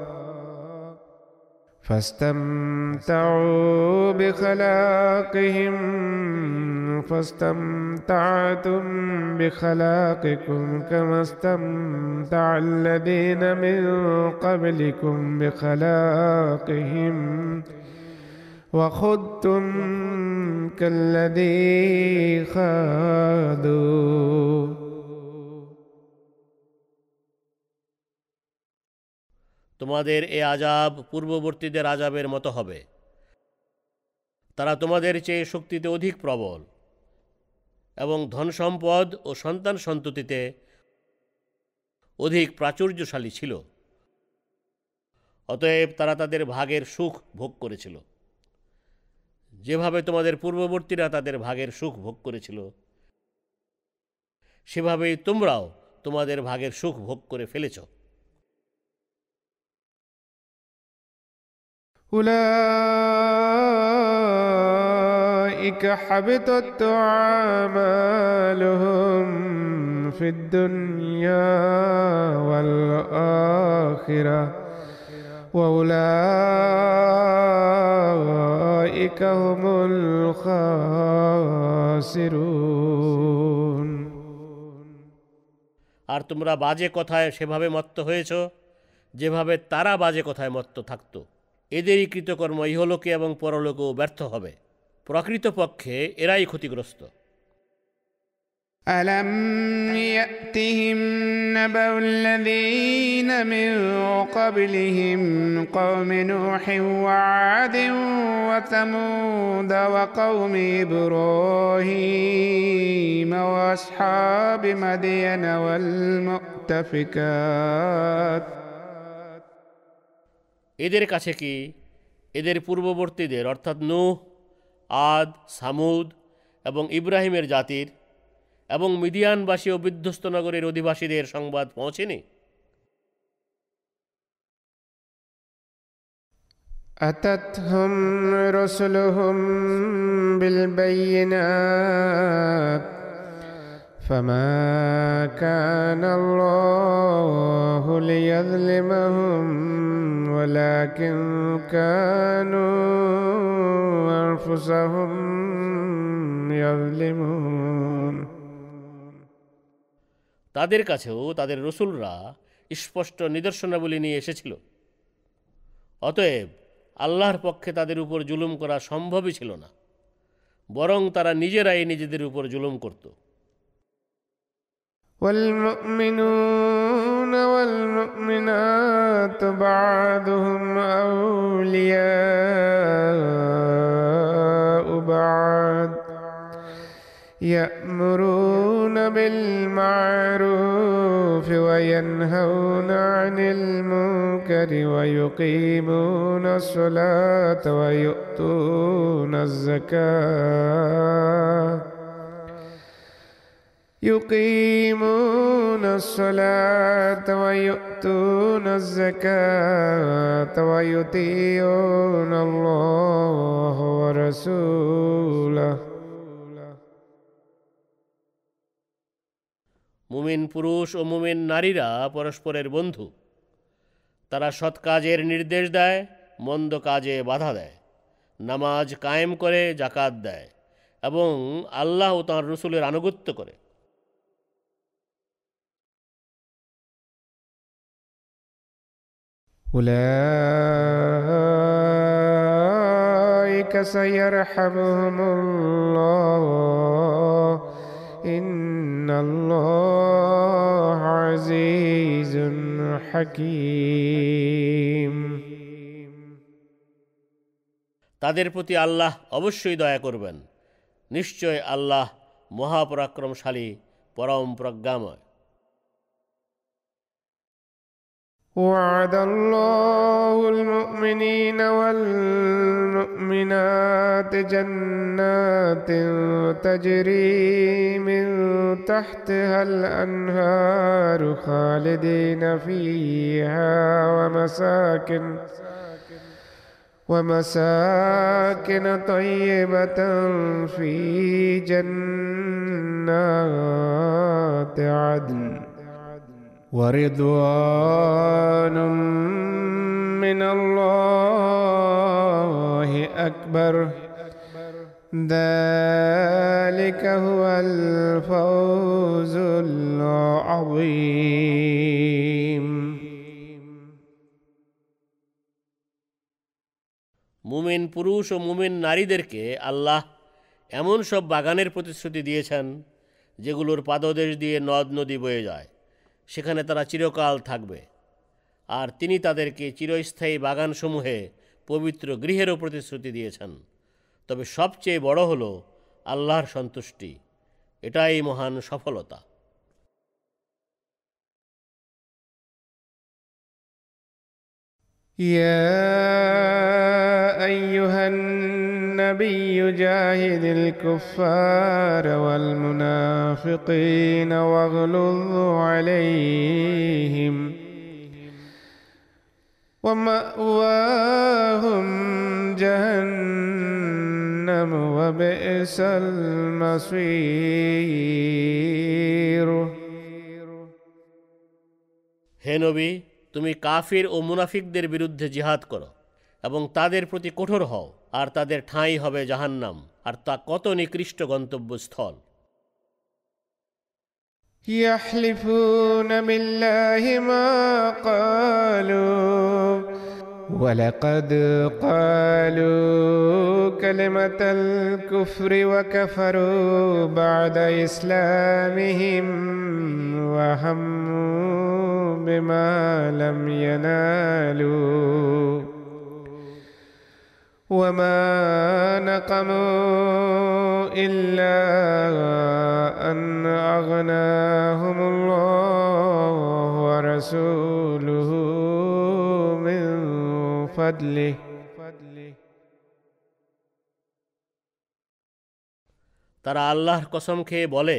فاستمتعوا بخلاقهم فاستمتعتم بخلاقكم كما استمتع الذين من قبلكم بخلاقهم. وخذتم كالذي خاذوا.
তোমাদের এ আজাব পূর্ববর্তীদের আজাবের মতো হবে। তারা তোমাদের চেয়ে শক্তিতে অধিক প্রবল এবং ধন সম্পদ ও সন্তান সন্ততিতে অধিক প্রাচুর্যশালী ছিল। অতএব তারা তাদের ভাগের সুখ ভোগ করেছিল। যেভাবে তোমাদের পূর্ববর্তীরা তাদের ভাগের সুখ ভোগ করেছিল, সেভাবেই তোমরাও তোমাদের ভাগের সুখ ভোগ করে ফেলেছো।
أولئك حبطت أعمالهم في الدنيا والآخرة وأولئك هم الخاسرون
আর তোমরা বাজে কথায় সেভাবে মত্ত হয়েছ যেভাবে তারা বাজে কথায় মত্ত থাকত এদেরই কৃতকর্ম ইহলোকে এবং পরলোকেও ব্যর্থ হবে প্রকৃতপক্ষে এরাই ক্ষতিগ্রস্ত
ألم يأتهم نبأ الذين من قبلهم قوم نوح وعاد وثمود وقوم إبراهيم وأصحاب مدين والمؤتفكات
এদের কাছে কি এদের পূর্ববর্তীদের অর্থাৎ নূহ আদ সামুদ এবং ইব্রাহিমের জাতির এবং মিদিয়ানবাসী ও বিধ্বস্ত নগরের অধিবাসীদের সংবাদ পৌঁছেনি
أتتهم رسلهم بالبينات فما كان الله ليظلمهم ولكن كانوا أنفسهم يظلمون
তাদের কাছেও তাদের রসুলরা স্পষ্ট নিদর্শনাবলী নিয়ে এসেছিল অতএব আল্লাহর পক্ষে তাদের উপর জুলুম করা সম্ভবই ছিল না বরং তারা নিজেরাই নিজেদের উপর জুলুম করত
والمؤمنون والمؤمنات بعضهم أولياء بعض يأمرون بالمعروف وينهون عن المنكر ويقيمون الصلاة ويؤتون الزكاة يقيمون الصلاة ويؤتون الزكاة ويطيعون الله ورسوله
মুমিন পুরুষ ও মুমিন নারীরা পরস্পরের বন্ধু তারা সৎ কাজের নির্দেশ দেয় মন্দ কাজে বাধা দেয় নামাজ কায়েম করে জাকাত দেয় এবং আল্লাহ ও তাঁর রসুলের আনুগত্য করে
أولئك سيرحمهم الله إن الله عزيز حكيم
তাদের প্রতি আল্লাহ অবশ্যই দয়া করবেন নিশ্চয় আল্লাহ মহাপরাক্রমশালী পরম প্রজ্ঞাময়
وعد الله المؤمنين والمؤمنات جنات تجري من تحتها الأنهار خالدين فيها ومساكن ومساكن طيبة في جنات عدن. ورضوان من الله أكبر ذلك هو الفوز العظيم
মুমিন পুরুষ ও মুমিন নারীদেরকে আল্লাহ এমন সব বাগানের প্রতিশ্রুতি দিয়েছেন যেগুলোর পাদদেশ দিয়ে নদ নদী বয়ে যায় সেখানে তারা চিরকাল থাকবে আর তিনি তাদেরকে চিরস্থায়ী বাগানসমূহে পবিত্র গৃহেরও প্রতিশ্রুতি দিয়েছেন তবে সবচেয়ে বড় হলো আল্লাহর সন্তুষ্টি এটাই মহান সফলতা
يا أيها النبي جاهد الكفار والمنافقين واغلظ عليهم ومأواهم جهنم وبئس المصير
হে নবী তুমি কাফির ও মুনাফিকদের বিরুদ্ধে জিহাদ করো এবং তাদের প্রতি কঠোর হও আর তাদের ঠাঁই হবে জাহান্নাম আর তা কত নিকৃষ্ট গন্তব্যস্থল
يحلفون بالله ما قالوا ولقد قالوا كلمة الكفر وكفروا بعد إسلامهم وهموا بما لم ينالوا وما نقموا إلا أن أغناهم الله ورسوله من فضله
তারা আল্লাহর কসম খেয়ে বলে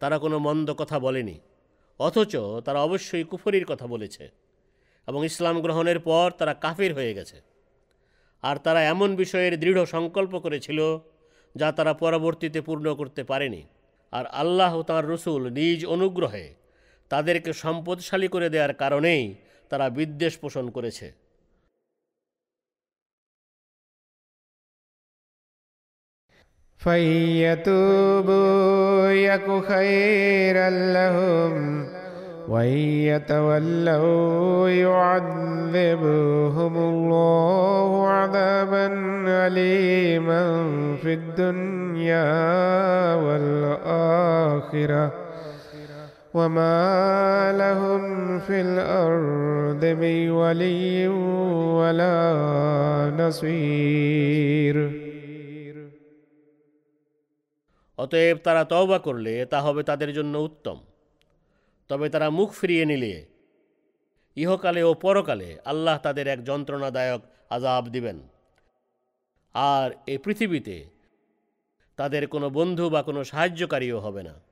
তারা কোনো মন্দ কথা বলেনি অথচ তারা অবশ্যই কুফরির কথা বলেছে এবং ইসলাম গ্রহণের পর তারা কাফির হয়ে গেছে আর তারা এমন বিষয়ের দৃঢ় সংকল্প করেছিল যা তারা পরবর্তীতে পূর্ণ করতে পারেনি আর আল্লাহ ও তাঁর রসুল নিজ অনুগ্রহে তাদেরকে সম্পদশালী করে দেওয়ার কারণেই তারা বিদ্বেষ পোষণ করেছে
فإن يتوبوا يك خيرا لهم وإن يتولوا يعذبهم الله عذابا أليما في الدنيا والآخرة وما لهم في الأرض من ولي ولا نصير
অতএব তারা তওবা করলে তা হবে তাদের জন্য উত্তম তবে তারা মুখ ফিরিয়ে নিলে। ইহকালে ও পরকালে আল্লাহ তাদের এক যন্ত্রণাদায়ক আজাব দিবেন। আর এ পৃথিবীতে তাদের কোনো বন্ধু বা কোনো সাহায্যকারীও হবে না।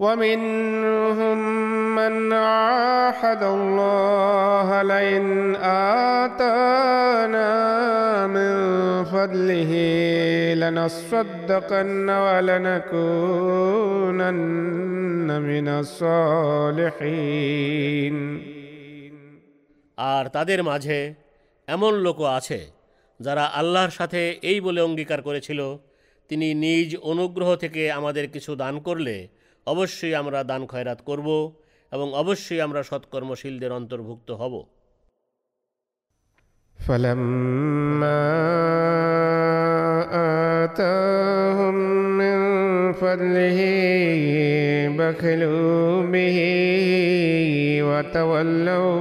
ومنهم من عاهد الله لئن آتانا من فضله لنصدقن ولنكونن من الصالحين
আর তাদের মাঝে এমন লোকও আছে যারা আল্লাহর সাথে এই বলে অঙ্গীকার করেছিল তিনি নিজ অনুগ্রহ থেকে আমাদের কিছু দান করলে অবশ্যই আমরা দান খয়রাত করব এবং অবশ্যই আমরা সৎকর্মশীলদের অন্তর্ভুক্ত হব
فلما آتاهم من فضله بخلوا به وتولوا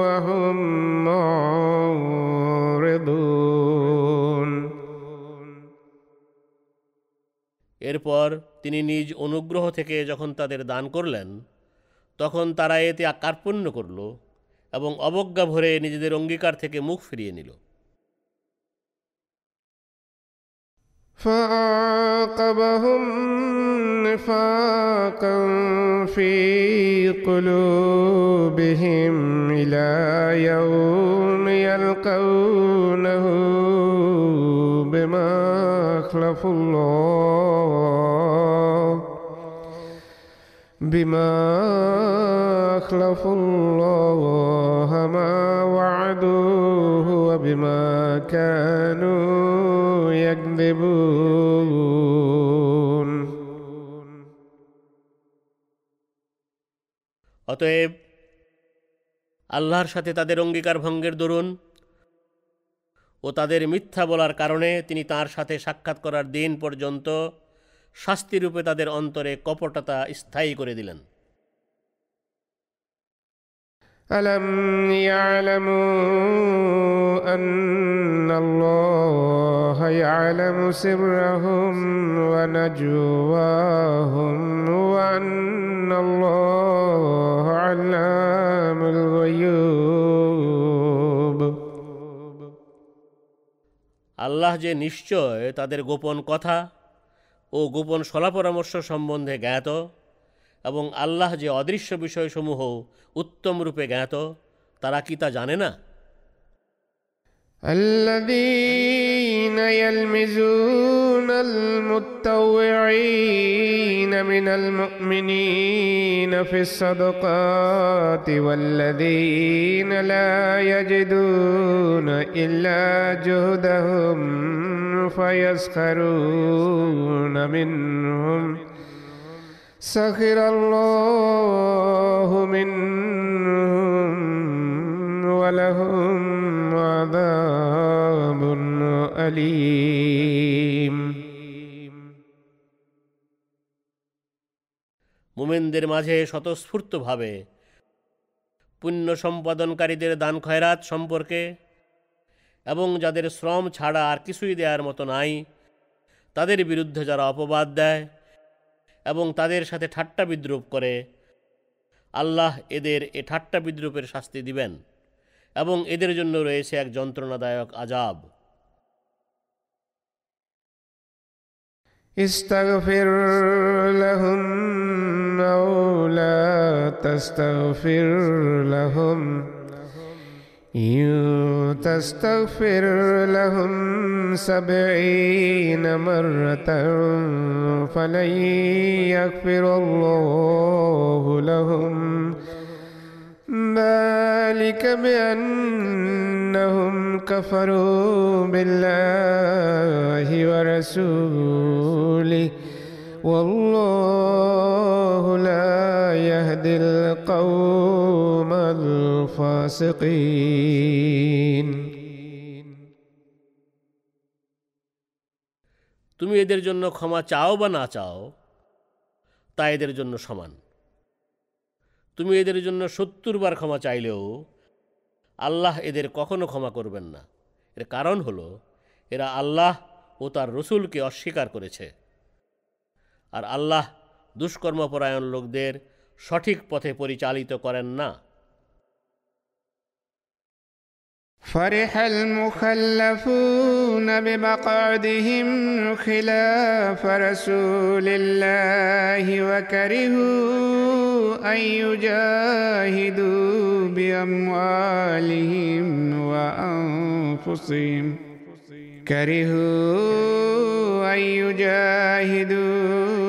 وهم معرضون
এরপর তিনি নিজ অনুগ্রহ থেকে যখন তাদের দান করলেন তখন তারা এতে কার্পণ্য করল এবং অবজ্ঞা ভরে নিজেদের অঙ্গীকার থেকে মুখ ফিরিয়ে নিল
فأعقبهم نفاقا في قلوبهم إلى يوم يلقونه بما أخلفوا الله بما أخلفوا الله ما وعدوه وبما كانوا يكذبون
অতএব আল্লাহর সাথে তাদের অঙ্গীকার ভঙ্গের দরুন ও তাদের মিথ্যা বলার কারণে তিনি তার সাথে সাক্ষাৎ করার দিন পর্যন্ত শাস্তিরূপে তাদের অন্তরে কপটতা স্থায়ী করে দিলেন
ألم يعلموا أن الله يعلم سرهم ونجواهم وأن الله علام الغيوب
আল্লাহ যে নিশ্চয় তাদের গোপন কথা ও গোপন সলাপরামর্শ সম্বন্ধে জ্ঞাত এবং আল্লাহ যে অদৃশ্য বিষয়সমূহ উত্তম রূপে জ্ঞাত তারা কি তা জানে না
الذين يلمزون المتطوعين من المؤمنين في الصدقات والذين لا يجدون إلا جهدهم فيسخرون منهم سخر الله منهم ولهم عذاب أليم
মুমেনদের মাঝে স্বতঃস্ফূর্তভাবে পুণ্য সম্পাদনকারীদের দান খয়রাত সম্পর্কে এবং যাদের শ্রম ছাড়া আর কিছুই দেওয়ার মতো নাই তাদের বিরুদ্ধে যারা অপবাদ দেয় এবং তাদের সাথে ঠাট্টা বিদ্রুপ করে আল্লাহ এদের এ ঠাট্টা বিদ্রুপের শাস্তি দিবেন এবং এদের জন্য রয়েছে এক যন্ত্রণাদায়ক আজাব
استغفر لهم أو لا تستغفر لهم إن تستغفر لهم سبعين مرة فلن يغفر الله لهم. ذلك بأنهم كفروا بالله ورسوله. والله لا يهدي القوم الفاسقين
তুমি এদের জন্য ক্ষমা চাও বা না চাও তা এদের জন্য সমান তুমি এদের জন্য সত্তর বার ক্ষমা চাইলেও আল্লাহ এদের কখনো ক্ষমা করবেন না এর কারণ হলো এরা আল্লাহ ও তার রসুলকে অস্বীকার করেছে আর আল্লাহ দুষ্কর্মপরায়ণ লোকদের সঠিক পথে পরিচালিত করেন না
فرح المخلفون بمقعدهم خلاف رسول الله وكرهوا أن يجاهدوا بأموالهم وأنفسهم كرهوا أن يجاهدوا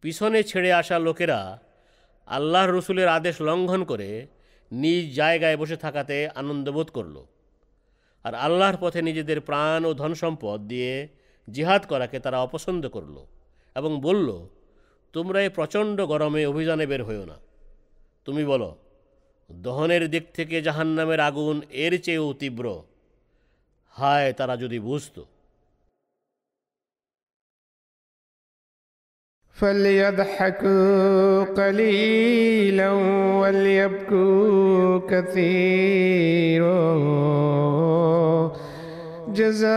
পিছনে ছেড়ে আসা লোকেরা আল্লাহর রসুলের আদেশ লঙ্ঘন করে নিজ জায়গায় বসে থাকাতে আনন্দবোধ করল আর আল্লাহর পথে নিজেদের প্রাণ ও ধন সম্পদ দিয়ে জিহাদ করাকে তারা অপছন্দ করল এবং বলল, তোমরা এই প্রচণ্ড গরমে অভিযানে বের হইও না। তুমি বলো, দহনের দিক থেকে জাহান্নামের আগুন এর চেয়েও তীব্র। হায়, তারা যদি বুঝতো
فليضحكوا قليلا وليبكوا كثيرا جزاء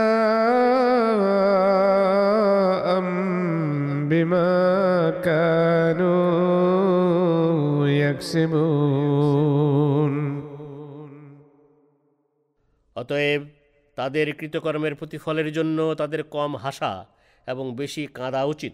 بما كانوا يكسبون
অতএব তাদের কৃতকর্মের প্রতিফলের জন্য তাদের কম হাসা এবং বেশি কাঁদা উচিত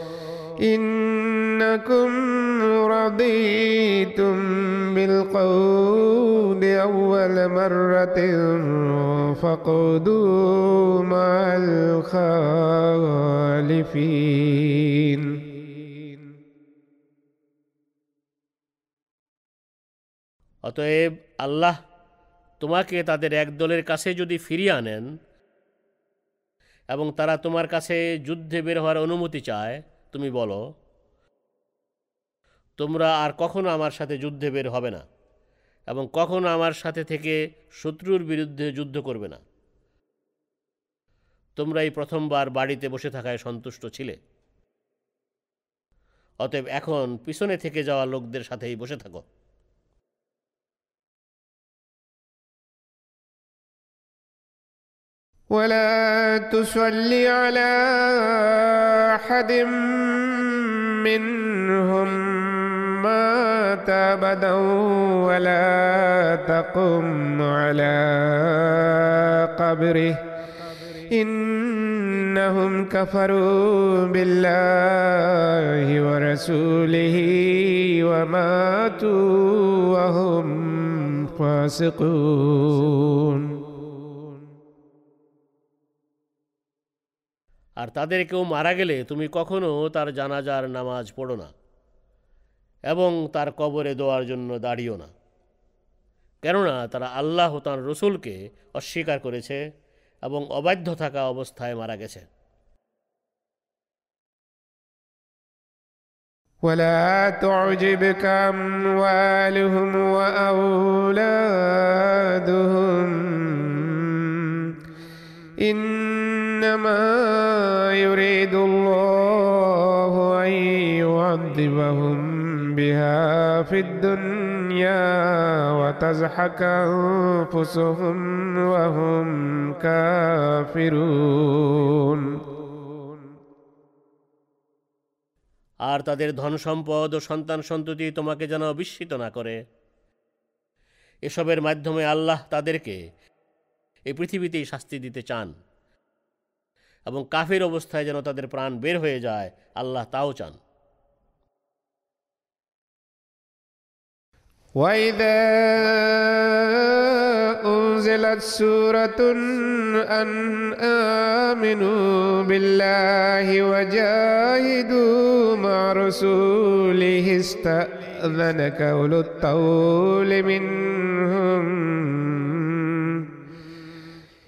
إنكم رضيتم بالقول أول مرة فاقعدوا مع الخالفين
অতএব আল্লাহ তোমাকে তাদের এক দলের কাছে যদি ফিরিয়ে আনেন এবং তারা তোমার কাছে যুদ্ধে বের হওয়ার অনুমতি চায় তুমি বলো, তোমরা আর কখনো আমার সাথে যুদ্ধে বের হবে না এবং কখনো আমার সাথে থেকে শত্রুর বিরুদ্ধে যুদ্ধ করবে না। তোমরা এই প্রথমবার বাড়িতে বসে থাকায় সন্তুষ্ট ছিলে। অতএব এখন পিছনে থেকে যাওয়া লোকদের সাথেই বসে থাকো।
ولا تصل على أحد منهم مات ابدا ولا تقم على قبره. إنهم كفروا بالله ورسوله وماتوا وهم فاسقون.
আর তাদের কেউ মারা গেলে তুমি কখনো তার জানাজার নামাজ পড়ো না এবং তার কবরে দেওয়ার জন্য দাঁড়িও না কেননা তারা আল্লাহ তাঁর রসুলকে অস্বীকার করেছে এবং অবাধ্য থাকা অবস্থায় মারা গেছে
ولا تعجبك أموالهم وأولادهم إنما يريد الله أن يعذبهم بها في الدنيا وتزحك أنفسهم وهم كافرون
আর তাদের ধন সম্পদ ও সন্তান সন্ততি তোমাকে যেন বিস্মিত না করে এসবের মাধ্যমে আল্লাহ তাদেরকে এই পৃথিবীতেই শাস্তি দিতে চান এবং কাফের অবস্থায় যেন তাদের প্রাণ বের হয়ে যায় আল্লাহ তাও চান
وإذا أنزلت سورة أن آمنوا بالله وجاهدوا مع رسوله استأذنك أولو الطول منهم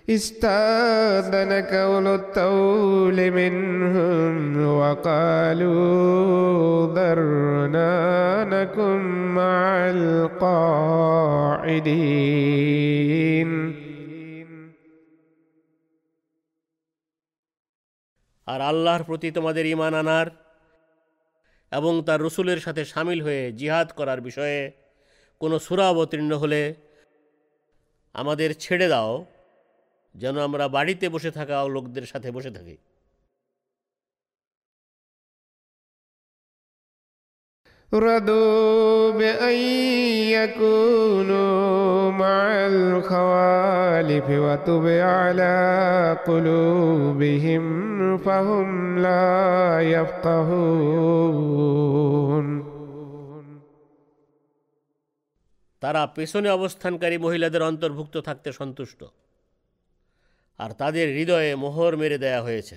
استاذنك أولو الطول منهم وقالوا ذرنا نكن مع القاعدين
আর আল্লাহর প্রতি তোমাদের ঈমান আনার এবং তার রসুলের সাথে সামিল হয়ে জিহাদ করার বিষয়ে কোনো সূরা অবতীর্ণ হলে আমাদের ছেড়ে দাও যেন আমরা বাড়িতে বসে থাকা লোকদের সাথে বসে থাকি
رضوا بأن يكونوا مع الخوالف وتب على قلوبهم فهم لا يفقهون
তারা পেছনে অবস্থানকারী মহিলাদের অন্তর্ভুক্ত থাকতে সন্তুষ্ট আর তাদের হৃদয়ে মোহর মেরে দেয়া হয়েছে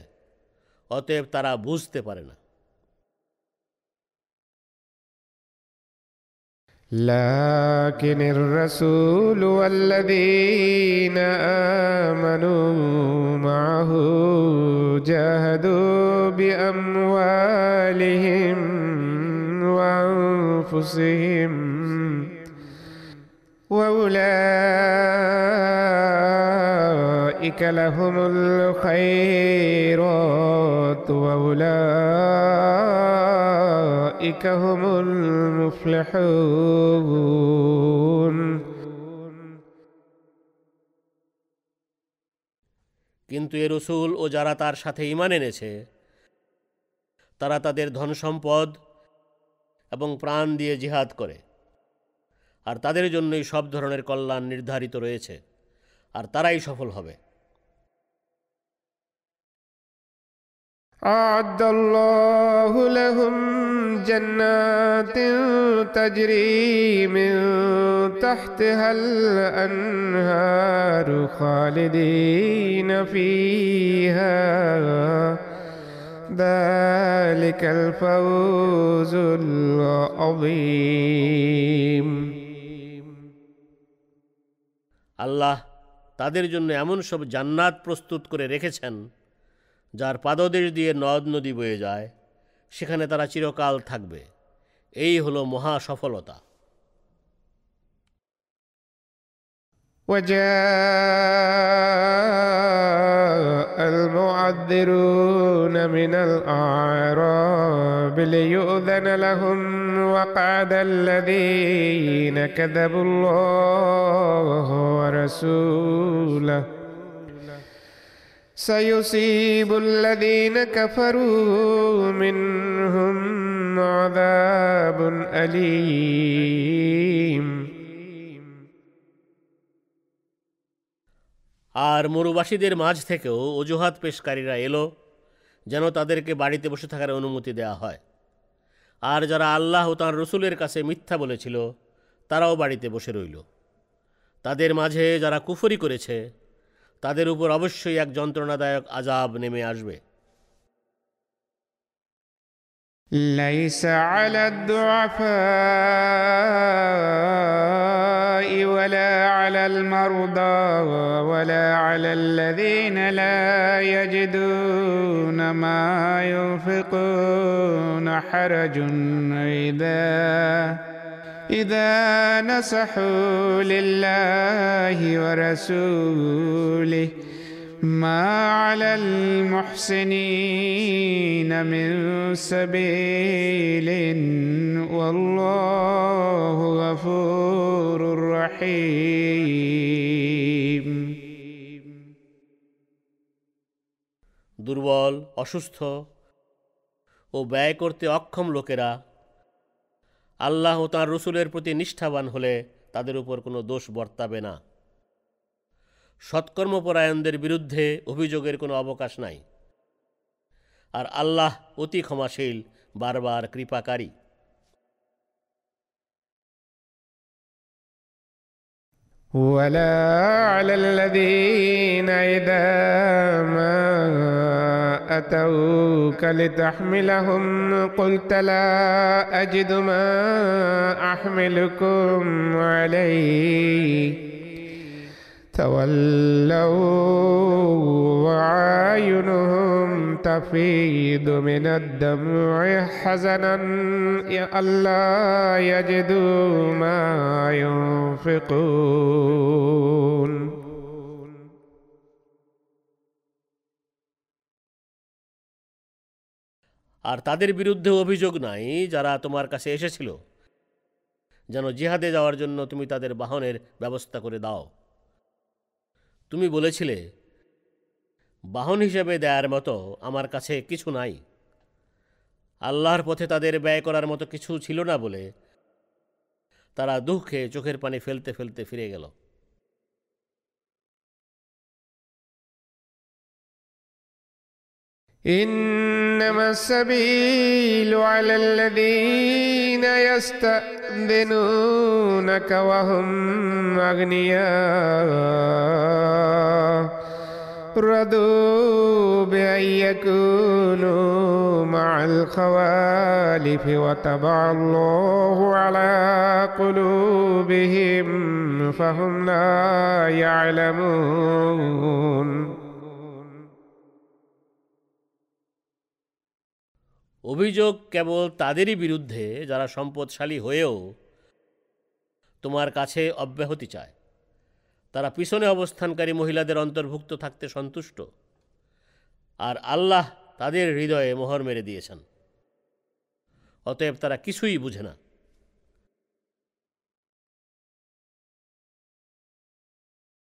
অতএব তারা বুঝতে পারে না
لكن الرسول والذين آمنوا معه جاهدوا بأموالهم وأنفسهم وأولئك لهم الخيرات وأولئك هم المفلحون
কিন্তু এ রসুল ও যারা তার সাথে ইমান এনেছে তারা তাদের ধন সম্পদ এবং প্রাণ দিয়ে জিহাদ করে আর তাদের জন্যই সব ধরনের কল্যাণ নির্ধারিত রয়েছে আর তারাই সফল হবে
أعد الله لهم جنات تجري من تحتها الأنهار خالدين فيها ذلك الفوز العظيم
আল্লাহ তাদের জন্য এমন সব জান্নাত প্রস্তুত করে রেখেছেন যার পাদদেশ দিয়ে নদ নদী বয়ে যায় সেখানে তারা চিরকাল থাকবে এই হলো মহা সফলতা
وجاء المعذرون من الأعراب ليؤذن لهم وقعد الذين كذبوا الله ورسوله سيصيب الذين كفروا منهم عذاب أليم
আর মরুবাসীদের মাঝ থেকেও অজুহাত পেশকারীরা এলো যেন তাদেরকে বাড়িতে বসে থাকার অনুমতি দেওয়া হয় আর যারা আল্লাহ ও তাঁর রসুলের কাছে মিথ্যা বলেছিল তারাও বাড়িতে বসে রইল তাদের মাঝে যারা কুফরি করেছে তাদের উপর অবশ্যই এক যন্ত্রণাদায়ক আজাব নেমে আসবে
ليس على الضعفاء ولا على المرضى ولا على الذين لا يجدون ما ينفقون حرج إذا إذا نصحوا لله ورسوله ما على المحسنين من سبيل والله غفور رحيم
দুর্বল অসুস্থ ও ব্যয় করতে অক্ষম লোকেরা আল্লাহ ও তাঁর রসুলের প্রতি নিষ্ঠাবান হলে তাদের উপর কোনো দোষ বর্তাবে না সৎকর্মপরায়ণদের বিরুদ্ধে অভিযোগের কোনো অবকাশ নাই আর আল্লাহ অতি ক্ষমাশীল বারবার কৃপাকারী
ولا على الذين إذا ما أتوك لتحملهم قلت لا أجد ما أحملكم عليه. تولوا وعاينهم تفيض من الدمع حزنا ألا يجدوا ما ينفقون.
আর তাদের বিরুদ্ধে অভিযোগ নাই যারা তোমার কাছে এসেছিল। যেন জিহাদে যাওয়ার জন্য তুমি তাদের বাহনের ব্যবস্থা করে দাও। তুমি বলেছিলে, বাহন হিসেবে দেয়ার মতো আমার কাছে কিছু নাই। আল্লাহর পথে তাদের ব্যয় করার মতো কিছু ছিল না বলে তারা দুঃখে চোখের পানি ফেলতে ফেলতে ফিরে গেল।
إنما السبيل على الذين يستأذنونك وهم أغنياء. رضوا بأن يكونوا مع الخوالف وطبع الله على قلوبهم فهم لا يعلمون.
অভিযোগ কেবল তাদেরই বিরুদ্ধে যারা সম্পদশালী হয়েও তোমার কাছে অব্যাহতি চায়। তারা পিছনে অবস্থানকারী মহিলাদের অন্তর্ভুক্ত থাকতে সন্তুষ্ট। আর আল্লাহ তাদের হৃদয়ে মোহর মেরে দিয়েছেন। অতএব তারা কিছুই বুঝে না।